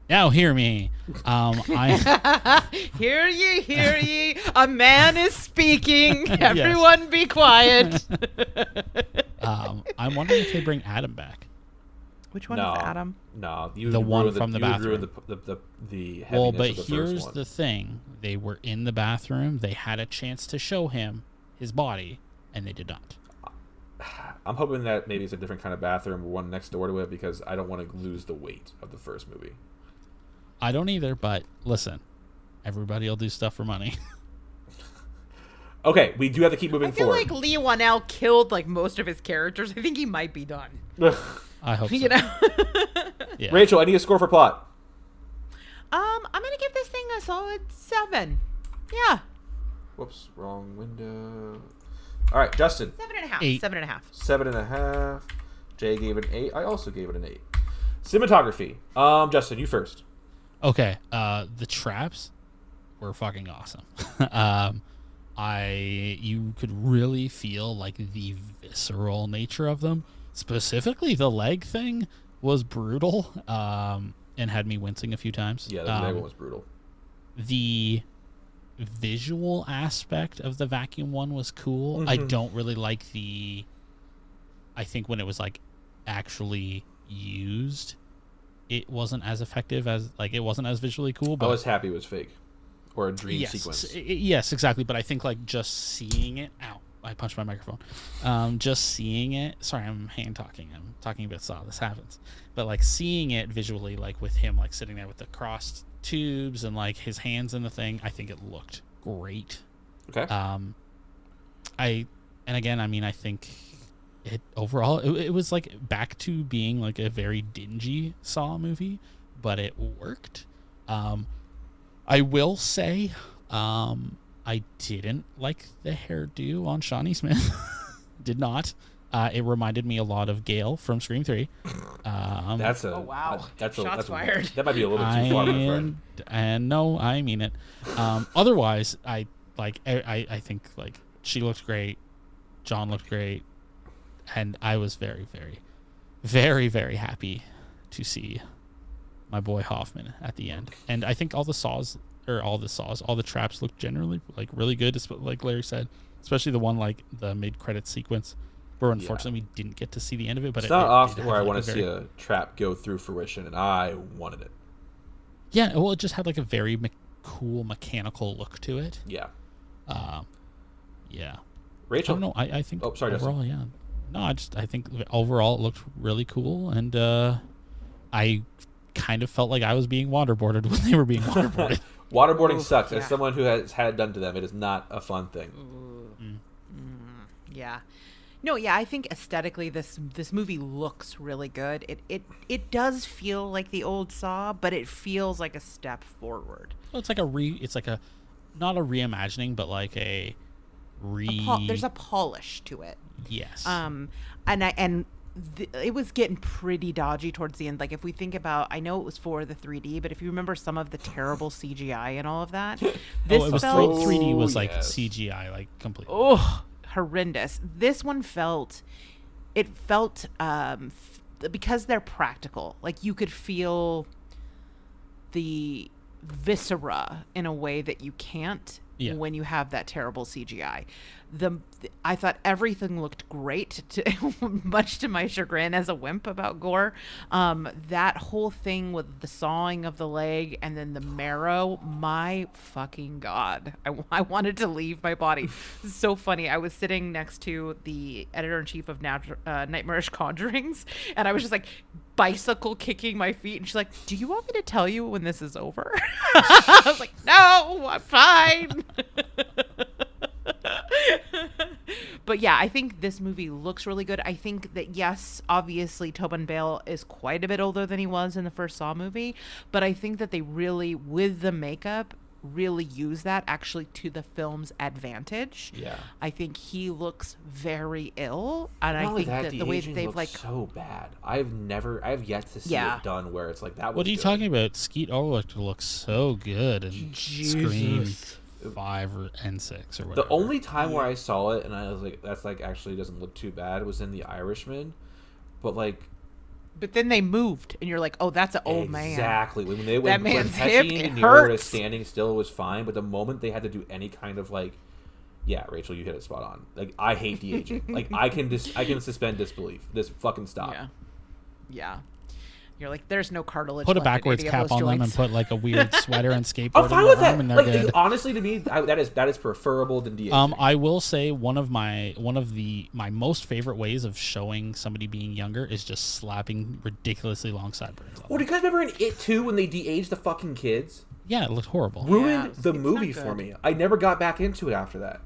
Speaker 3: Now hear me. Um, I
Speaker 2: hear ye, hear ye. A man is speaking. Everyone be quiet.
Speaker 3: um, I'm wondering if they bring Adam back.
Speaker 2: Which one
Speaker 1: no,
Speaker 2: is Adam?
Speaker 1: No, you
Speaker 3: The one from the
Speaker 1: you would ruin
Speaker 3: bathroom.
Speaker 1: The, the, the, the
Speaker 3: Well, but
Speaker 1: of the
Speaker 3: here's
Speaker 1: first one.
Speaker 3: the thing: they were in the bathroom. They had a chance to show him his body, and they did not.
Speaker 1: I'm hoping that maybe it's a different kind of bathroom, one next door to it, because I don't want to lose the weight of the first movie.
Speaker 3: I don't either. But listen, everybody will do stuff for money.
Speaker 1: Okay, we do have to keep moving
Speaker 2: I feel
Speaker 1: forward.
Speaker 2: like Leigh Whannell killed like most of his characters. I think he might be done.
Speaker 3: I hope so.
Speaker 2: You know.
Speaker 3: Yeah.
Speaker 1: Rachel, I need a score for plot.
Speaker 2: Um, I'm gonna give this thing a solid seven. Yeah,
Speaker 1: Whoops, wrong window. All right, Justin,
Speaker 2: seven and a half.
Speaker 3: Eight.
Speaker 2: Seven and a half.
Speaker 1: seven and a half. Jay gave it an eight. I also gave it an eight. Cinematography. Um, Justin, you first.
Speaker 3: Okay, uh, the traps were fucking awesome. um, I you could really feel like the visceral nature of them. Specifically, the leg thing was brutal um, and had me wincing a few times.
Speaker 1: Yeah, the
Speaker 3: um,
Speaker 1: leg one was brutal.
Speaker 3: the visual aspect of the vacuum one was cool. I
Speaker 1: Mhm.
Speaker 3: don't really like the. I think when it was like actually used, it wasn't as effective as like it wasn't as visually cool. But I
Speaker 1: was happy it was fake, or a dream
Speaker 3: yes,
Speaker 1: sequence.
Speaker 3: yes, exactly. But I think like just seeing it. Ow! I punched my microphone. Um, just seeing it. Sorry, I'm hand talking. I'm talking about saw. This happens. But like seeing it visually, like with him like sitting there with the crossed tubes and like his hands in the thing, I think it looked great.
Speaker 1: Okay.
Speaker 3: Um, I and again, I mean, I think it overall it, it was like back to being like a very dingy Saw movie, but it worked. Um, I will say, um, I didn't like the hairdo on Shawnee Smith. Did not. Uh, it reminded me a lot of Gale from Scream Three. Um,
Speaker 1: that's a
Speaker 2: Oh, wow.
Speaker 1: That's a,
Speaker 2: Shots
Speaker 1: that's a-
Speaker 2: fired.
Speaker 1: that might be a little too far, my friend.
Speaker 3: and, and no, I mean it. Um, otherwise, I like I, I I think like she looked great, John looked great, and I was very very, very very happy to see my boy Hoffman at the end. And I think all the saws or all the saws, all the traps looked generally like really good. Like Larry said, especially the one like the mid credit sequence. Where unfortunately we didn't get to see the end of it, but
Speaker 1: It's
Speaker 3: it,
Speaker 1: not
Speaker 3: it
Speaker 1: often
Speaker 3: did
Speaker 1: where I want to
Speaker 3: a
Speaker 1: see a trap go through fruition, and I wanted it.
Speaker 3: Yeah, well, it just had like a very me- cool mechanical look to it.
Speaker 1: Yeah.
Speaker 3: Um, yeah. I
Speaker 1: Rachel.
Speaker 3: don't know. I, I think
Speaker 1: Oh, sorry, Justin.
Speaker 3: overall, yeah. No, I just I think overall it looked really cool, and uh, I kind of felt like I was being waterboarded when they were being waterboarded.
Speaker 1: Waterboarding
Speaker 2: Oof,
Speaker 1: sucks. As someone who has had it done to them, it is not a fun thing.
Speaker 2: Yeah. No, yeah, I think aesthetically this this movie looks really good. It it it does feel like the old Saw, but it feels like a step forward.
Speaker 3: well, it's like a re. It's like a not a reimagining, but like a re.
Speaker 2: A pol- there's a polish to it.
Speaker 3: Yes.
Speaker 2: Um, and I and th- it was getting pretty dodgy towards the end. Like if we think about, I know it was for the 3D, but if you remember some of the terrible CGI and all of that, this
Speaker 3: oh, it was
Speaker 2: felt
Speaker 3: 3, d was
Speaker 1: Oh,
Speaker 3: like
Speaker 1: yes.
Speaker 3: CGI, like completely.
Speaker 2: oh horrendous. This one felt, it felt um f- because they're practical. Like you could feel the viscera in a way that you can't
Speaker 3: Yeah.
Speaker 2: when you have that terrible CGI. The I thought everything looked great, to, much to my chagrin as a wimp about gore. Um, that whole thing with the sawing of the leg and then the marrow, my fucking god! I, I wanted to leave my body. So funny. I was sitting next to the editor in chief of Nat- uh, Nightmarish Conjurings, and I was just like bicycle kicking my feet, and she's like, "Do you want me to tell you when this is over?" I was like, "No, I'm fine." but yeah, I think this movie looks really good. I think that yes, obviously Tobin Bell is quite a bit older than he was in the first Saw movie, but I think that they really with the makeup really use that actually to the film's advantage.
Speaker 1: Yeah.
Speaker 2: I think he looks very ill, and
Speaker 1: Not
Speaker 2: I think
Speaker 1: that,
Speaker 2: that
Speaker 1: the
Speaker 2: the way that they've like
Speaker 1: so bad. I've never, I've yet to see
Speaker 2: Yeah.
Speaker 1: it done where it's like that.
Speaker 3: What
Speaker 1: was
Speaker 3: are you
Speaker 1: good.
Speaker 3: talking about? Skeet Ulrich looks so good in Scream
Speaker 2: Jesus.
Speaker 3: Five or and six or whatever.
Speaker 1: The only time where I saw it and I was like, that's like actually doesn't look too bad was in The Irishman, but like
Speaker 2: But then they moved, and you're like, oh, that's an old man.
Speaker 1: exactly when they
Speaker 2: That
Speaker 1: went when
Speaker 2: man's
Speaker 1: Pesci
Speaker 2: hip,
Speaker 1: and
Speaker 2: it
Speaker 1: De were
Speaker 2: hurts.
Speaker 1: standing still was fine, but the moment they had to do any kind of like, yeah, Rachel, you hit it spot on. Like I hate de aging. like I can just I can suspend disbelief. This fucking stop.
Speaker 2: Yeah, yeah. You're like, there's no cartilage.
Speaker 3: put a backwards cap
Speaker 2: those
Speaker 3: on them and put like a weird sweater and skateboard
Speaker 1: I'm fine with that.
Speaker 3: arm and they're
Speaker 1: Like
Speaker 3: good.
Speaker 1: honestly, to me, I, that is that is preferable than de aging.
Speaker 3: Um, I will say one of my one of the my most favorite ways of showing somebody being younger is just slapping ridiculously long sideburns. on
Speaker 1: well, do you guys remember in It Too when they de-aged the fucking kids?
Speaker 3: Yeah, it looked horrible.
Speaker 1: Ruined
Speaker 2: it's-
Speaker 1: the movie for me. I never got back into it after that.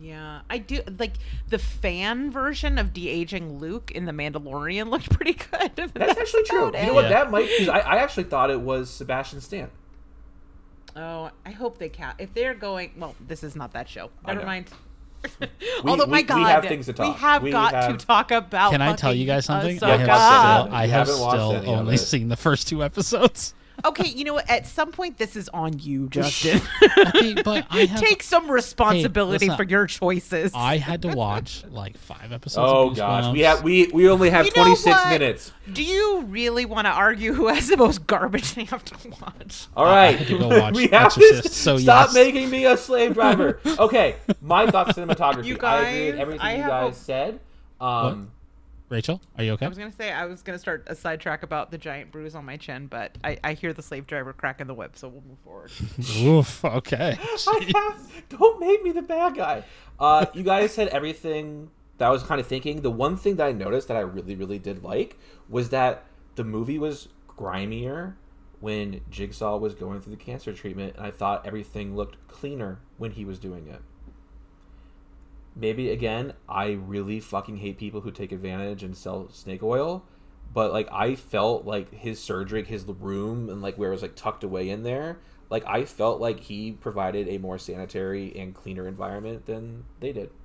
Speaker 2: Yeah, I do like the fan version of de aging Luke in The Mandalorian looked pretty good. but
Speaker 1: That's actually true.
Speaker 2: about
Speaker 1: You know what?
Speaker 3: Yeah.
Speaker 1: That might because I, I actually thought it was Sebastian Stan.
Speaker 2: Oh, I hope they ca If they're going, well, this is not that show. Never mind.
Speaker 1: We-
Speaker 2: Although
Speaker 1: we-
Speaker 2: my
Speaker 1: we
Speaker 2: God,
Speaker 1: have things to
Speaker 2: We have
Speaker 1: We
Speaker 2: got
Speaker 1: have-
Speaker 2: to talk about.
Speaker 3: Can I tell you guys something?
Speaker 2: Ahsoka.
Speaker 3: I have
Speaker 1: Ahsoka.
Speaker 3: still, I have still only seen the first two episodes.
Speaker 2: Okay, you know what? At some point, this is on you, Justin.
Speaker 3: Okay, but I have
Speaker 2: Take some responsibility
Speaker 3: listen,
Speaker 2: for your choices.
Speaker 3: I had to watch like five episodes.
Speaker 1: Oh
Speaker 3: of
Speaker 1: gosh, we have we we only have 26 minutes.
Speaker 2: Do you really want to argue who has the most garbage they have to watch?
Speaker 1: All right,
Speaker 3: I to go watch
Speaker 1: we have
Speaker 3: Exorcist,
Speaker 1: this.
Speaker 3: so
Speaker 1: Stop
Speaker 3: yes.
Speaker 1: making me a slave driver. okay, my thoughts cinematography.
Speaker 2: You
Speaker 1: I agree with everything
Speaker 2: I
Speaker 1: you guys
Speaker 2: a-
Speaker 1: said. Um,
Speaker 3: Rachel, are you okay?
Speaker 2: I was gonna say I was gonna start a sidetrack about the giant bruise on my chin, but I, I hear the slave driver cracking the whip, so we'll move forward.
Speaker 3: Oof. Okay.
Speaker 1: I have, don't make me the bad guy. Uh, you guys said everything that I was kind of thinking. The one thing that I noticed that I really, really did like was that the movie was grimier when Jigsaw was going through the cancer treatment, and I thought everything looked cleaner when he was doing it. Maybe again, I really fucking hate people who take advantage and sell snake oil. But like I felt like his surgery, his room, and like where it was like tucked away in there, like I felt like he provided a more sanitary and cleaner environment than they did.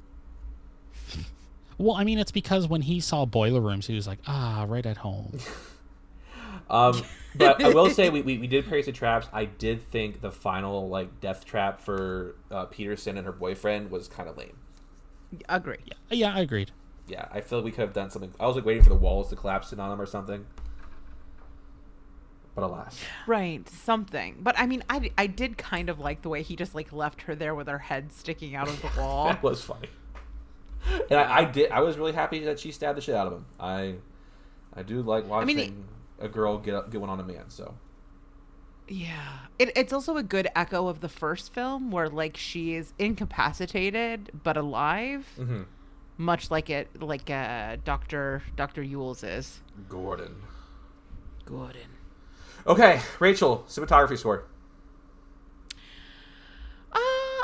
Speaker 3: Well, I mean, it's because when he saw boiler rooms, he was like, ah, right at home.
Speaker 1: Um, but I will say we, we, we did praise the traps. I did think the final like death trap for uh, Pederson and her boyfriend was kind of lame.
Speaker 2: Agree.
Speaker 3: yeah, yeah, I agreed.
Speaker 1: Yeah, I feel like we could have done something. I was like waiting for the walls to collapse in on them or something. But alas,
Speaker 2: Right, something. But I mean, I, I did kind of like the way he just like left her there with her head sticking out of the wall.
Speaker 1: that was funny. And I, I did. I was really happy that she stabbed the shit out of him. I I do like watching
Speaker 2: mean,
Speaker 1: a girl get up, get one on a man. So
Speaker 2: Yeah. It, it's also a good echo of the first film where like she is incapacitated but alive,
Speaker 1: Mhm.
Speaker 2: much like it like uh Dr. Dr. Elwes is.
Speaker 1: Gordon.
Speaker 2: Gordon.
Speaker 1: Okay, Rachel, cinematography score.
Speaker 2: Uh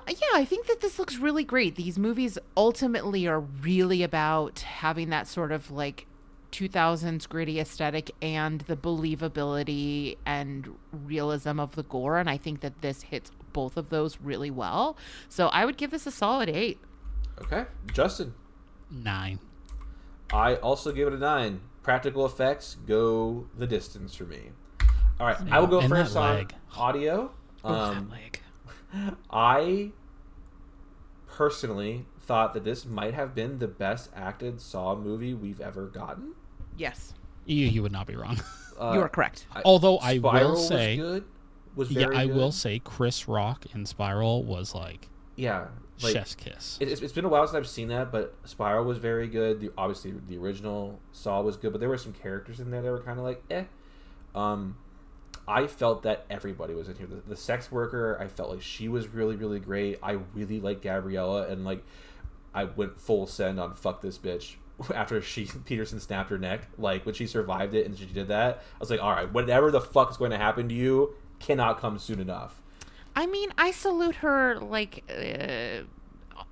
Speaker 2: yeah, I think that this looks really great. These movies ultimately are really about having that sort of like 2000s gritty aesthetic and the believability and realism of the gore and I think that this hits both of those really well. So I would give this a solid 8.
Speaker 1: Okay, Justin.
Speaker 3: Nine.
Speaker 1: I also give it a nine. Practical effects go the distance for me. All right, I will go
Speaker 3: And
Speaker 1: first on
Speaker 3: leg.
Speaker 1: audio.
Speaker 2: Oh, that
Speaker 1: Um,
Speaker 2: leg.
Speaker 1: I personally thought that this might have been the best acted Saw movie we've ever gotten.
Speaker 2: Yes.
Speaker 3: You, you would not be wrong.
Speaker 1: Uh,
Speaker 2: you are correct.
Speaker 1: I-
Speaker 3: Although I will
Speaker 1: Spiral
Speaker 3: say-
Speaker 1: was good. Was
Speaker 3: yeah,
Speaker 1: very
Speaker 3: I will say Chris Rock in Spiral was like,
Speaker 1: Yeah, like
Speaker 3: chef's kiss.
Speaker 1: it, it's, it's been a while since I've seen that, but Spiral was very good. The, obviously, the original Saw was good, but there were some characters in there that were kind of like eh. Um, I felt that everybody was in here. The, the sex worker, I felt like she was really, really great. I really liked Gabriella, and like I went full send on fuck this bitch after she Pederson snapped her neck. Like when she survived it and she did that, I was like, all right, whatever the fuck is going to happen to you cannot come soon enough.
Speaker 2: I mean, I salute her like uh,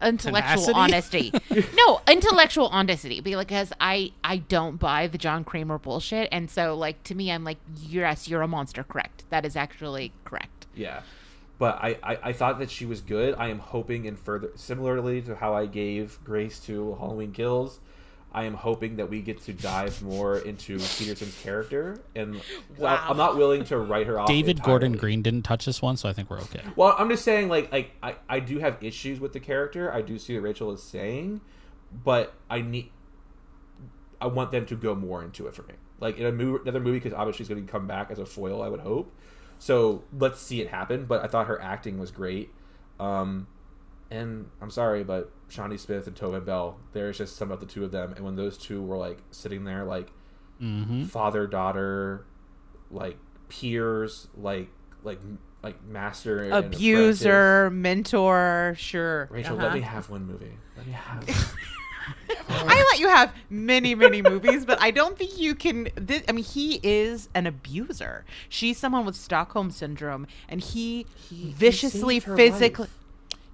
Speaker 2: intellectual
Speaker 3: Tenacity?
Speaker 2: honesty. no, intellectual honesty because I I don't buy the John Kramer bullshit, and so like to me, I'm like, yes, you're a monster. Correct. That is actually correct.
Speaker 1: Yeah. but I, I, I thought that she was good. I am hoping in further similarly to how I gave Grace to Halloween Kills. I am hoping that we get to dive more into Pederson's character, and
Speaker 2: Wow.
Speaker 1: I'm not willing to write her off.
Speaker 3: David Gordon. Green didn't touch this one, so I think we're okay.
Speaker 1: Well, I'm just saying, like, like I, I do have issues with the character. I do see what Rachel is saying, but I need, I want them to go more into it for me. Like in a movie, another movie, because obviously she's going to come back as a foil. I would hope. So let's see it happen. But I thought her acting was great. Um, and I'm sorry, but Shawnee Smith and Tobin Bell, there's just some of the two of them, and when those two were like sitting there, like
Speaker 3: hmm
Speaker 1: father daughter, like peers, like like like master and apprentice.
Speaker 2: Abuser, mentor, sure.
Speaker 1: Rachel,
Speaker 2: uh-huh.
Speaker 1: let me have one movie. Let me have.
Speaker 2: I let you have many, many movies, but I don't think you can. This, I mean, he is an abuser. She's someone with Stockholm syndrome, and he,
Speaker 1: He- he
Speaker 2: viciously,
Speaker 1: saved
Speaker 2: physically,
Speaker 1: life.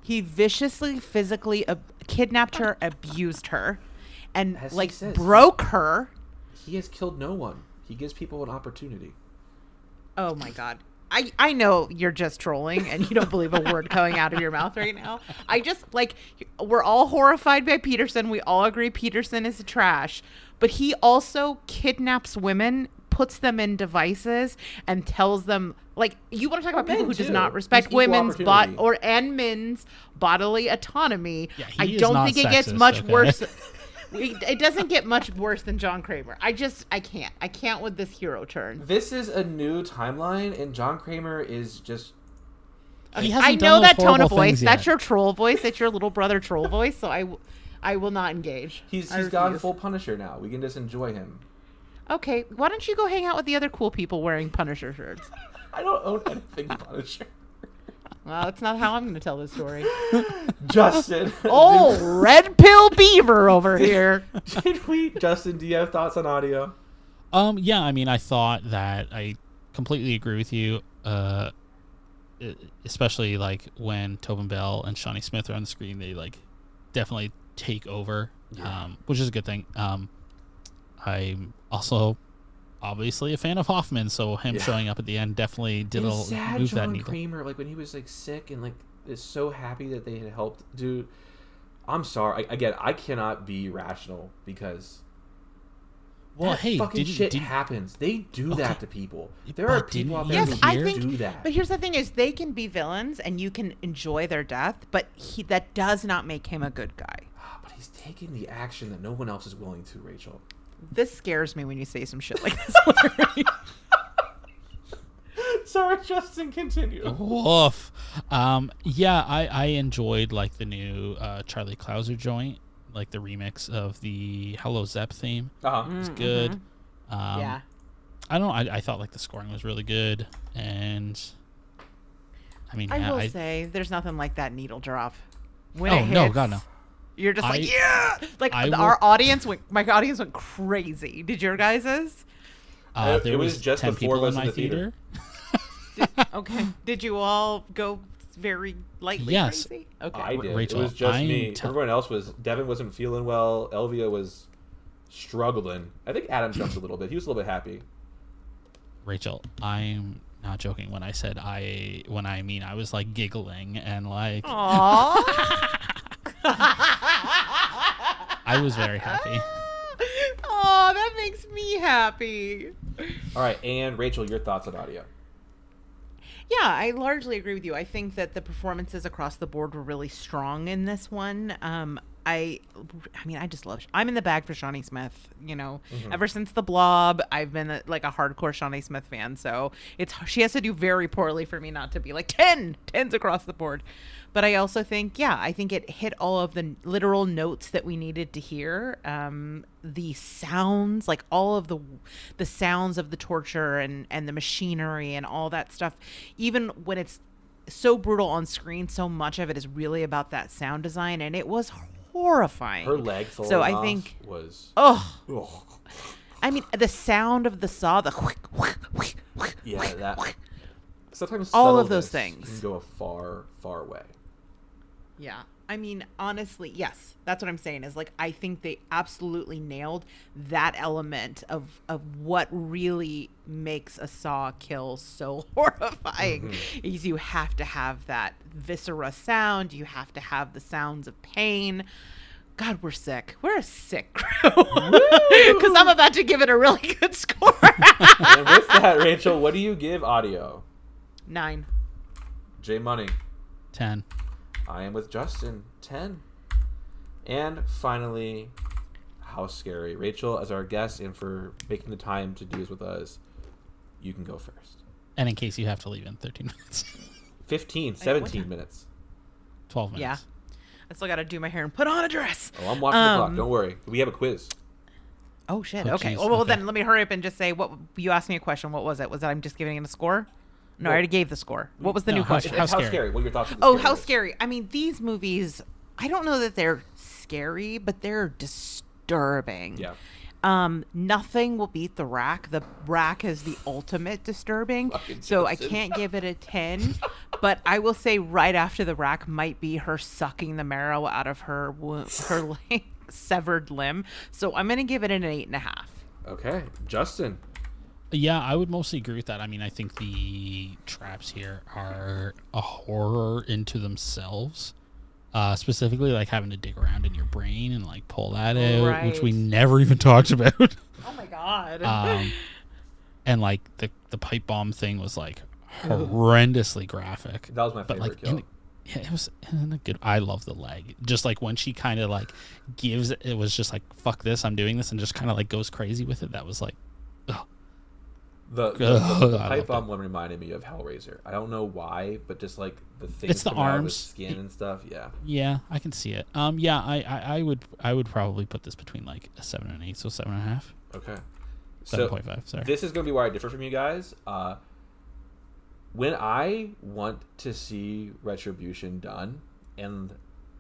Speaker 2: He viciously, physically ab- kidnapped her, abused her, and
Speaker 1: As
Speaker 2: like
Speaker 1: says.
Speaker 2: broke her.
Speaker 1: he has killed no one. He gives people an opportunity.
Speaker 2: Oh my god. I, I know you're just trolling and you don't believe a word coming out of your mouth right now. I just like we're all horrified by Pederson. We all agree Pederson is trash, but he also kidnaps women, puts them in devices, and tells them like you want to talk about people who does not respect
Speaker 1: He's
Speaker 2: women's bot
Speaker 1: opportunity.
Speaker 2: or and men's bodily autonomy.
Speaker 3: Yeah,
Speaker 2: I don't
Speaker 3: not
Speaker 2: think it gets much
Speaker 3: okay?
Speaker 2: worse. We- It doesn't get much worse than John Kramer. I just I can't. I can't with this hero turn.
Speaker 1: This is a new timeline, and John Kramer is just.
Speaker 3: He
Speaker 2: I know that tone of voice.
Speaker 3: things
Speaker 2: That's your troll voice. That's your little brother troll voice. So I, I will not engage.
Speaker 1: He's
Speaker 2: I
Speaker 1: he's gone full Punisher now. We can just enjoy him.
Speaker 2: Okay, why don't you go hang out with the other cool people wearing Punisher shirts?
Speaker 1: I don't own anything Punisher.
Speaker 2: Well, that's not how I'm going to tell this story.
Speaker 1: Justin.
Speaker 2: Oh, red pill beaver over here.
Speaker 1: did, did we? Justin, do you have thoughts on audio?
Speaker 3: Um, yeah, I mean, I thought that I completely agree with you. Uh, especially like when Tobin Bell and Shawnee Smith are on the screen, they like definitely take over,
Speaker 1: Yeah.
Speaker 3: um, which is a good thing. Um, I'm also obviously a fan of Hoffman, so him
Speaker 1: Yeah.
Speaker 3: showing up at the end definitely did
Speaker 1: It's
Speaker 3: a
Speaker 1: sad
Speaker 3: move that
Speaker 1: John
Speaker 3: needle.
Speaker 1: Kramer, like when he was like sick and like is so happy that they had helped. Dude, I'm sorry. I, again, I cannot be rational because
Speaker 3: Well,
Speaker 1: that
Speaker 3: hey,
Speaker 1: fucking
Speaker 3: did,
Speaker 1: shit
Speaker 3: did,
Speaker 1: happens. They do that to people. There
Speaker 3: But
Speaker 1: are people out there
Speaker 2: Yes,
Speaker 1: who
Speaker 2: I think.
Speaker 1: do that.
Speaker 2: But here's the thing: is they can be villains, and you can enjoy their death, but he that does not make him a good guy.
Speaker 1: but he's taking the action that no one else is willing to. Rachel.
Speaker 2: This scares me when you say some shit like this.
Speaker 1: sorry, Justin. Continue.
Speaker 3: Woof. Um, yeah, I, I enjoyed like the new uh, Charlie Clouser joint, like the remix of the Hello Zepp theme.
Speaker 1: Uh-huh.
Speaker 3: It's
Speaker 2: Mm,
Speaker 3: good.
Speaker 2: mhm.
Speaker 3: Um,
Speaker 2: yeah.
Speaker 3: I don't. I, I thought like the scoring was really good, and I mean,
Speaker 2: I
Speaker 3: yeah,
Speaker 2: will
Speaker 3: I,
Speaker 2: say there's nothing like that needle drop. When
Speaker 3: Oh,
Speaker 2: it
Speaker 3: no, God, no.
Speaker 2: You're just like yeah, like
Speaker 3: I
Speaker 2: the-
Speaker 3: will-
Speaker 2: our audience went. My audience went crazy. Did your guys's?
Speaker 3: uh,
Speaker 1: It-
Speaker 3: there
Speaker 1: it was
Speaker 3: was
Speaker 1: just
Speaker 3: ten
Speaker 1: the four of
Speaker 3: people in
Speaker 1: in
Speaker 3: my
Speaker 1: the theater.
Speaker 3: theater.
Speaker 2: Okay. Did you all go very lightly
Speaker 3: Yes.
Speaker 2: crazy? Okay.
Speaker 1: I did.
Speaker 3: Rachel,
Speaker 1: it was just
Speaker 3: I'm
Speaker 1: me.
Speaker 3: tell-
Speaker 1: Everyone else was. Devin wasn't feeling well. Elvia was struggling. I think Adam jumped a little bit. He was a little bit happy.
Speaker 3: Rachel, I'm not joking when I said I when I mean I was like giggling and like
Speaker 2: Aww.
Speaker 3: I was very happy.
Speaker 2: oh, that makes me happy.
Speaker 1: All right, and Rachel, your thoughts on audio?
Speaker 2: Yeah, I largely agree with you. I think that the performances across the board were really strong in this one. Um, I, I mean, I just love. I'm in the bag for Shawnee Smith. You know, ever since the Blob, I've been a, like a hardcore Shawnee Smith fan. So it's she has to do very poorly for me not to be like 10, 10s across the board. But I also think, yeah, I think it hit all of the literal notes that we needed to hear. Um, the sounds, like all of the the sounds of the torture and and the machinery and all that stuff. Even when it's so brutal on screen, so much of it is really about that sound design, and it was horrifying.
Speaker 1: Her leg falling
Speaker 2: So I
Speaker 1: off
Speaker 2: think,
Speaker 1: was.
Speaker 2: oh,
Speaker 1: Ugh.
Speaker 2: I mean, the sound of the saw, the
Speaker 1: Yeah, that. Sometimes
Speaker 2: All of those things.
Speaker 1: can go a far, far way.
Speaker 2: Yeah. I mean, honestly, yes. That's what I'm saying is like I think they absolutely nailed that element of of what really makes a saw kill so horrifying. Mm-hmm. Is you have to have that viscera sound, you have to have the sounds of pain. God, we're sick. We're a sick crew. Because I'm about to give it a really good score.
Speaker 1: and with that, Rachel, what do you give audio?
Speaker 2: Nine.
Speaker 1: J Money.
Speaker 3: Ten.
Speaker 1: I am with Justin. 10. And finally, how scary. Rachel, as our guest and for making the time to do this with us, you can go first.
Speaker 3: And in case you have to leave in 13 minutes,
Speaker 1: 15, 17
Speaker 2: time?
Speaker 1: minutes.
Speaker 3: 12 minutes.
Speaker 2: Yeah. I still got to do my hair and put on a dress.
Speaker 1: Oh, I'm watching the clock.
Speaker 2: Um,
Speaker 1: Don't worry. We have a quiz.
Speaker 2: Oh shit.
Speaker 3: Oh,
Speaker 2: okay.
Speaker 3: geez,
Speaker 2: well, well,
Speaker 3: okay.
Speaker 2: then let me hurry up and just say what you asked me a question. What was it? Was that I'm just giving it a score? No, I already gave the score. What was the
Speaker 3: no,
Speaker 2: new
Speaker 3: how-
Speaker 2: question?
Speaker 3: How
Speaker 1: how
Speaker 3: scary?
Speaker 1: scary. What are your thoughts? on the
Speaker 2: Oh, how
Speaker 1: scariness?
Speaker 2: scary! I mean, these movies. I don't know that they're scary, but they're disturbing.
Speaker 1: Yeah.
Speaker 2: Um, nothing will beat the rack. The rack is the ultimate disturbing.
Speaker 1: Fucking
Speaker 2: So I
Speaker 1: Justin.
Speaker 2: can't give it a 10, but I will say right after the rack might be her sucking the marrow out of her wo- her like, severed limb. So I'm gonna give it an eight and a half.
Speaker 1: Okay. Justin.
Speaker 3: Yeah, I would mostly agree with that. I mean, I think the traps here are a horror into themselves. Uh, specifically, like having to dig around in your brain and like pull that out, which we never even talked about.
Speaker 2: Oh my god.
Speaker 3: um, and like the the pipe bomb thing was like horrendously graphic.
Speaker 1: That was my
Speaker 3: but
Speaker 1: favorite
Speaker 3: like,
Speaker 1: kill.
Speaker 3: yeah, it was in a good. I love the leg. Just like when she kind of like gives it, it was just like fuck this, I'm doing this, and just kind of like goes crazy with it. That was like, ugh.
Speaker 1: The, the, the, the pipe bomb one reminded me of Hellraiser. I don't know why, but just like the things
Speaker 3: It's the
Speaker 1: coming out of
Speaker 3: arms.
Speaker 1: skin and stuff. Yeah.
Speaker 3: yeah, I can see it. Um, yeah, I, I, I would I would probably put this between like a seven and eight, so seven and a half,
Speaker 1: Okay.
Speaker 3: seven
Speaker 1: So
Speaker 3: point five. Sorry.
Speaker 1: this is going to be where I differ from you guys. Uh, when I want to see retribution done, and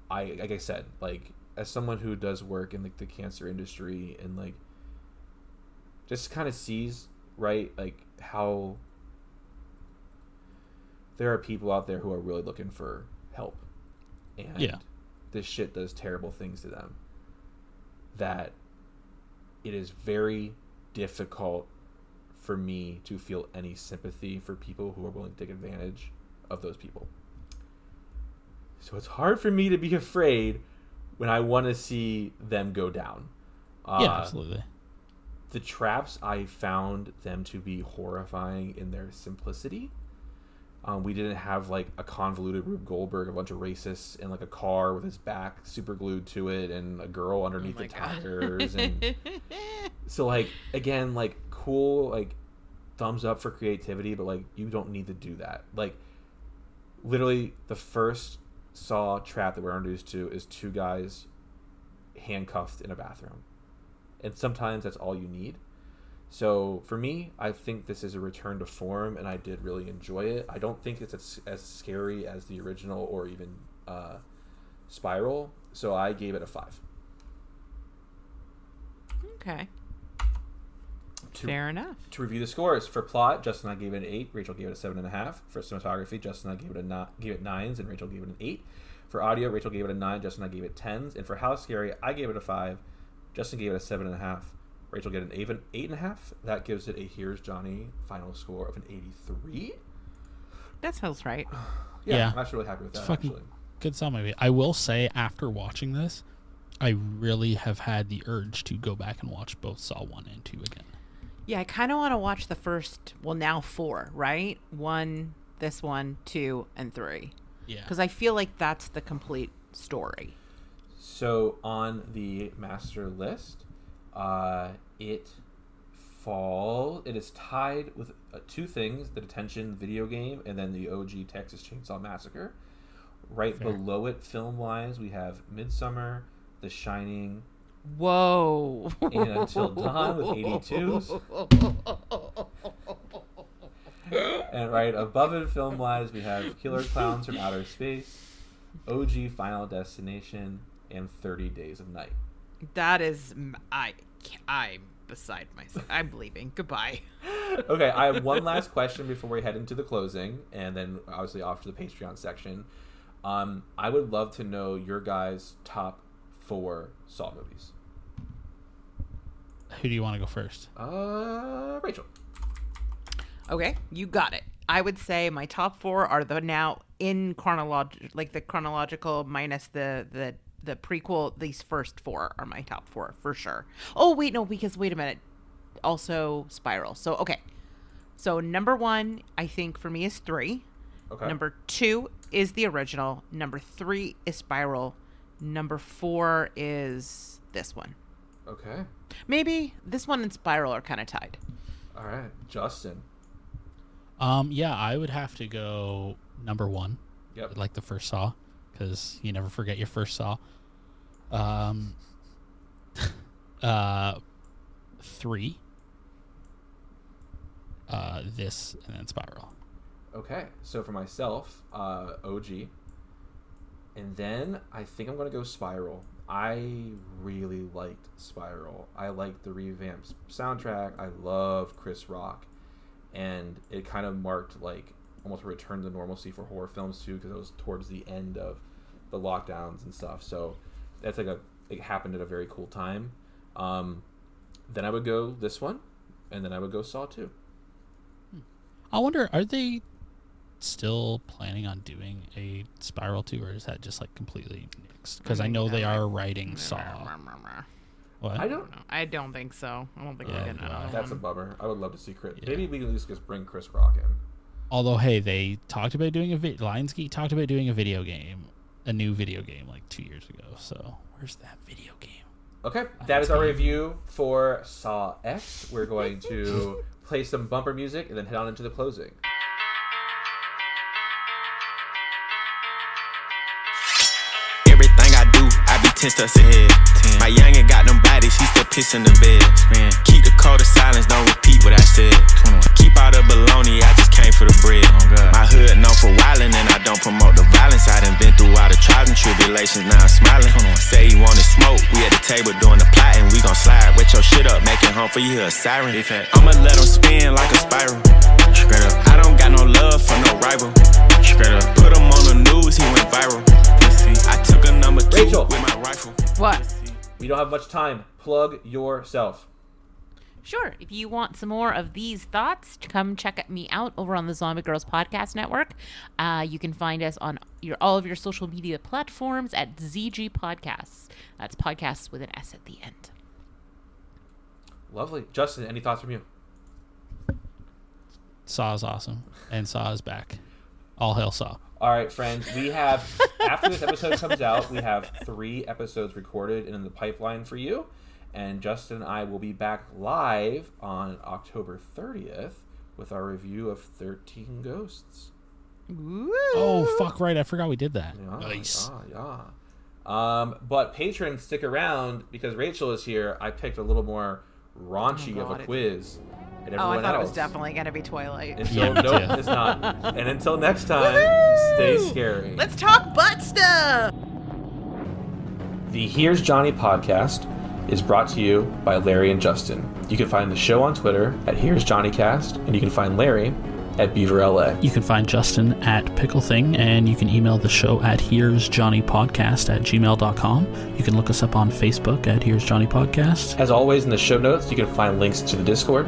Speaker 1: I, like I said, like as someone who does work in like the cancer industry and like just kind of sees right like how there are people out there who are really looking for help, and
Speaker 3: Yeah.
Speaker 1: this shit does terrible things to them. That it is very difficult for me to feel any sympathy for people who are willing to take advantage of those people. So it's hard for me to be afraid when I want to see them go down. Uh,
Speaker 3: yeah, absolutely.
Speaker 1: The traps I found them to be horrifying in their simplicity. Um, we didn't have like a convoluted Rube Goldberg, a bunch of racists in like a car with his back super glued to it, and a girl underneath the tires, and so like again like cool like thumbs up for creativity but like you don't need to do that. Like literally the first saw trap that we're introduced to is two guys handcuffed in a bathroom and sometimes that's all you need so for me i think this is a return to form and i did really enjoy it i don't think it's as, as scary as the original or even uh, spiral so i gave it a five
Speaker 2: okay.
Speaker 1: To-
Speaker 2: Fair enough.
Speaker 1: to review the scores for plot, Justin and I gave it an eight. Rachel gave it a seven and a half. For cinematography, Justin and I gave it a ni- gave it nines, and Rachel gave it an eight. For audio, Rachel gave it a nine. Justin and I gave it tens. And for how scary, I gave it a five. Justin gave it a seven and a half. Rachel gave it an eight, eight and a half. That gives it a here's Johnny final score of an eighty-three.
Speaker 2: That sounds right.
Speaker 1: Yeah,
Speaker 3: Yeah.
Speaker 1: I'm actually really happy with that.
Speaker 3: Fucking
Speaker 1: actually,
Speaker 3: good sound movie. I will say after watching this, I really have had the urge to go back and watch both Saw one and two again.
Speaker 2: Yeah, I kind of want to watch the first, well, now four, right? One, this one, two, and three.
Speaker 3: Yeah.
Speaker 2: Because I feel like that's the complete story.
Speaker 1: So on the master list, uh, it fall. It is tied with uh, two things: the detention video game, and then the OG Texas Chainsaw Massacre. Right
Speaker 3: Fair.
Speaker 1: below it, film wise, we have Midsommar, The Shining,
Speaker 2: Whoa.
Speaker 1: and Until Dawn with 82s. And right above it, film wise, we have Killer Clowns from Outer Space, OG Final Destination, and 30 Days of Night.
Speaker 2: That is I I'm beside myself. I'm leaving. Goodbye.
Speaker 1: okay, I have one last question before we head into the closing, and then obviously off to the Patreon section. Um, I would love to know your guys' top four Saw movies.
Speaker 3: Who do you want to go first?
Speaker 1: Uh, Rachel.
Speaker 2: Okay, you got it. I would say my top four are the now in chronological, like the chronological minus the the the prequel. These first four are my top four for sure. Oh wait, no, because wait a minute. Also Spiral. So okay, so number one, I think for me is three.
Speaker 1: Okay.
Speaker 2: Number two is the original. Number three is Spiral. Number four is this one.
Speaker 1: Okay.
Speaker 2: Maybe this one and Spiral are kind of tied.
Speaker 1: All right, Justin.
Speaker 3: Um, yeah, I would have to go number one,
Speaker 1: Yep.
Speaker 3: like the first Saw, because you never forget your first Saw. Um, uh, three. Uh, this and then Spiral.
Speaker 1: Okay, so for myself, uh, OG, and then I think I'm gonna go Spiral. I really liked Spiral. I liked the revamped soundtrack. I love Chris Rock, and it kind of marked like almost a return to normalcy for horror films too, because it was towards the end of the lockdowns and stuff. So that's like a it happened at a very cool time. Um, then I would go this one, and then I would go Saw two.
Speaker 3: I wonder, are they still planning on doing a Spiral 2, or is that just like completely nixed? Because I know they are writing Saw. What?
Speaker 1: I don't. know.
Speaker 2: I don't think so. I don't think
Speaker 3: Yeah,
Speaker 2: we're getting
Speaker 3: no.
Speaker 2: another
Speaker 1: That's a bummer. I would love to see Chris.
Speaker 3: Yeah.
Speaker 1: Maybe we can just bring Chris Rock in.
Speaker 3: Although, hey, they talked about doing a vi- Lionsgate talked about doing a video game, a new video game, like two years ago. So where's that video game?
Speaker 1: Okay, that is our review for Saw X. We're going to play some bumper music and then head on into the closing.
Speaker 4: 10 steps ahead. My youngin' got them bodies, he still piss in the bed. Keep the code of silence, don't repeat what I said. Keep all the baloney, I just came for the bread. Oh, My hood known for wildin' and I don't promote the violence. I done been through all the trials and tribulations, now I'm smiling. Say he wanted smoke, we at the table doing the plotting. We gon' slide, wet your shit up, make it home for you, a siren. I'ma let him spin like a spiral. Straight up. I don't got no love for no rival. Straight up. Put him on the news, he went viral. I took a number two
Speaker 1: Rachel.
Speaker 4: with my rifle.
Speaker 2: What?
Speaker 1: We don't have much time. Plug yourself.
Speaker 2: Sure. If you want some more of these thoughts, come check me out over on the Zombie Grrlz Podcast Network. Uh, you can find us on your all of your social media platforms at ZG Podcasts. That's podcasts with an S at the end.
Speaker 1: Lovely. Justin, any thoughts from you?
Speaker 3: Saw is awesome, and Saw is back. All hail Saw.
Speaker 1: All right, friends. We have after this episode comes out, we have three episodes recorded and in the pipeline for you. And Justin and I will be back live on October 30th with our review of 13 Ghosts.
Speaker 3: Oh fuck! Right, I forgot we did that.
Speaker 1: Yeah,
Speaker 3: nice.
Speaker 1: yeah, yeah. Um, but patrons, stick around because Rachel is here. I picked a little more raunchy
Speaker 2: Oh,
Speaker 1: of
Speaker 2: God,
Speaker 1: a
Speaker 2: it-
Speaker 1: quiz. And
Speaker 2: Oh, I
Speaker 1: everyone
Speaker 2: thought it was definitely going to be Twilight.
Speaker 1: And so,
Speaker 3: Yeah,
Speaker 1: nope,
Speaker 3: too.
Speaker 1: it's not. And until next time, stay scary.
Speaker 2: Let's talk butt stuff.
Speaker 1: The Here's Johnny podcast is brought to you by Larry and Justin. You can find the show on Twitter at Here's Johnny Cast, and you can find Larry at Beaver LA.
Speaker 3: You can find Justin at Pickle Thing, and you can email the show at Here's Johnny Podcast at gmail.com. You can look us up on Facebook at Here's Johnny Podcast.
Speaker 1: As always, in the show notes, you can find links to the Discord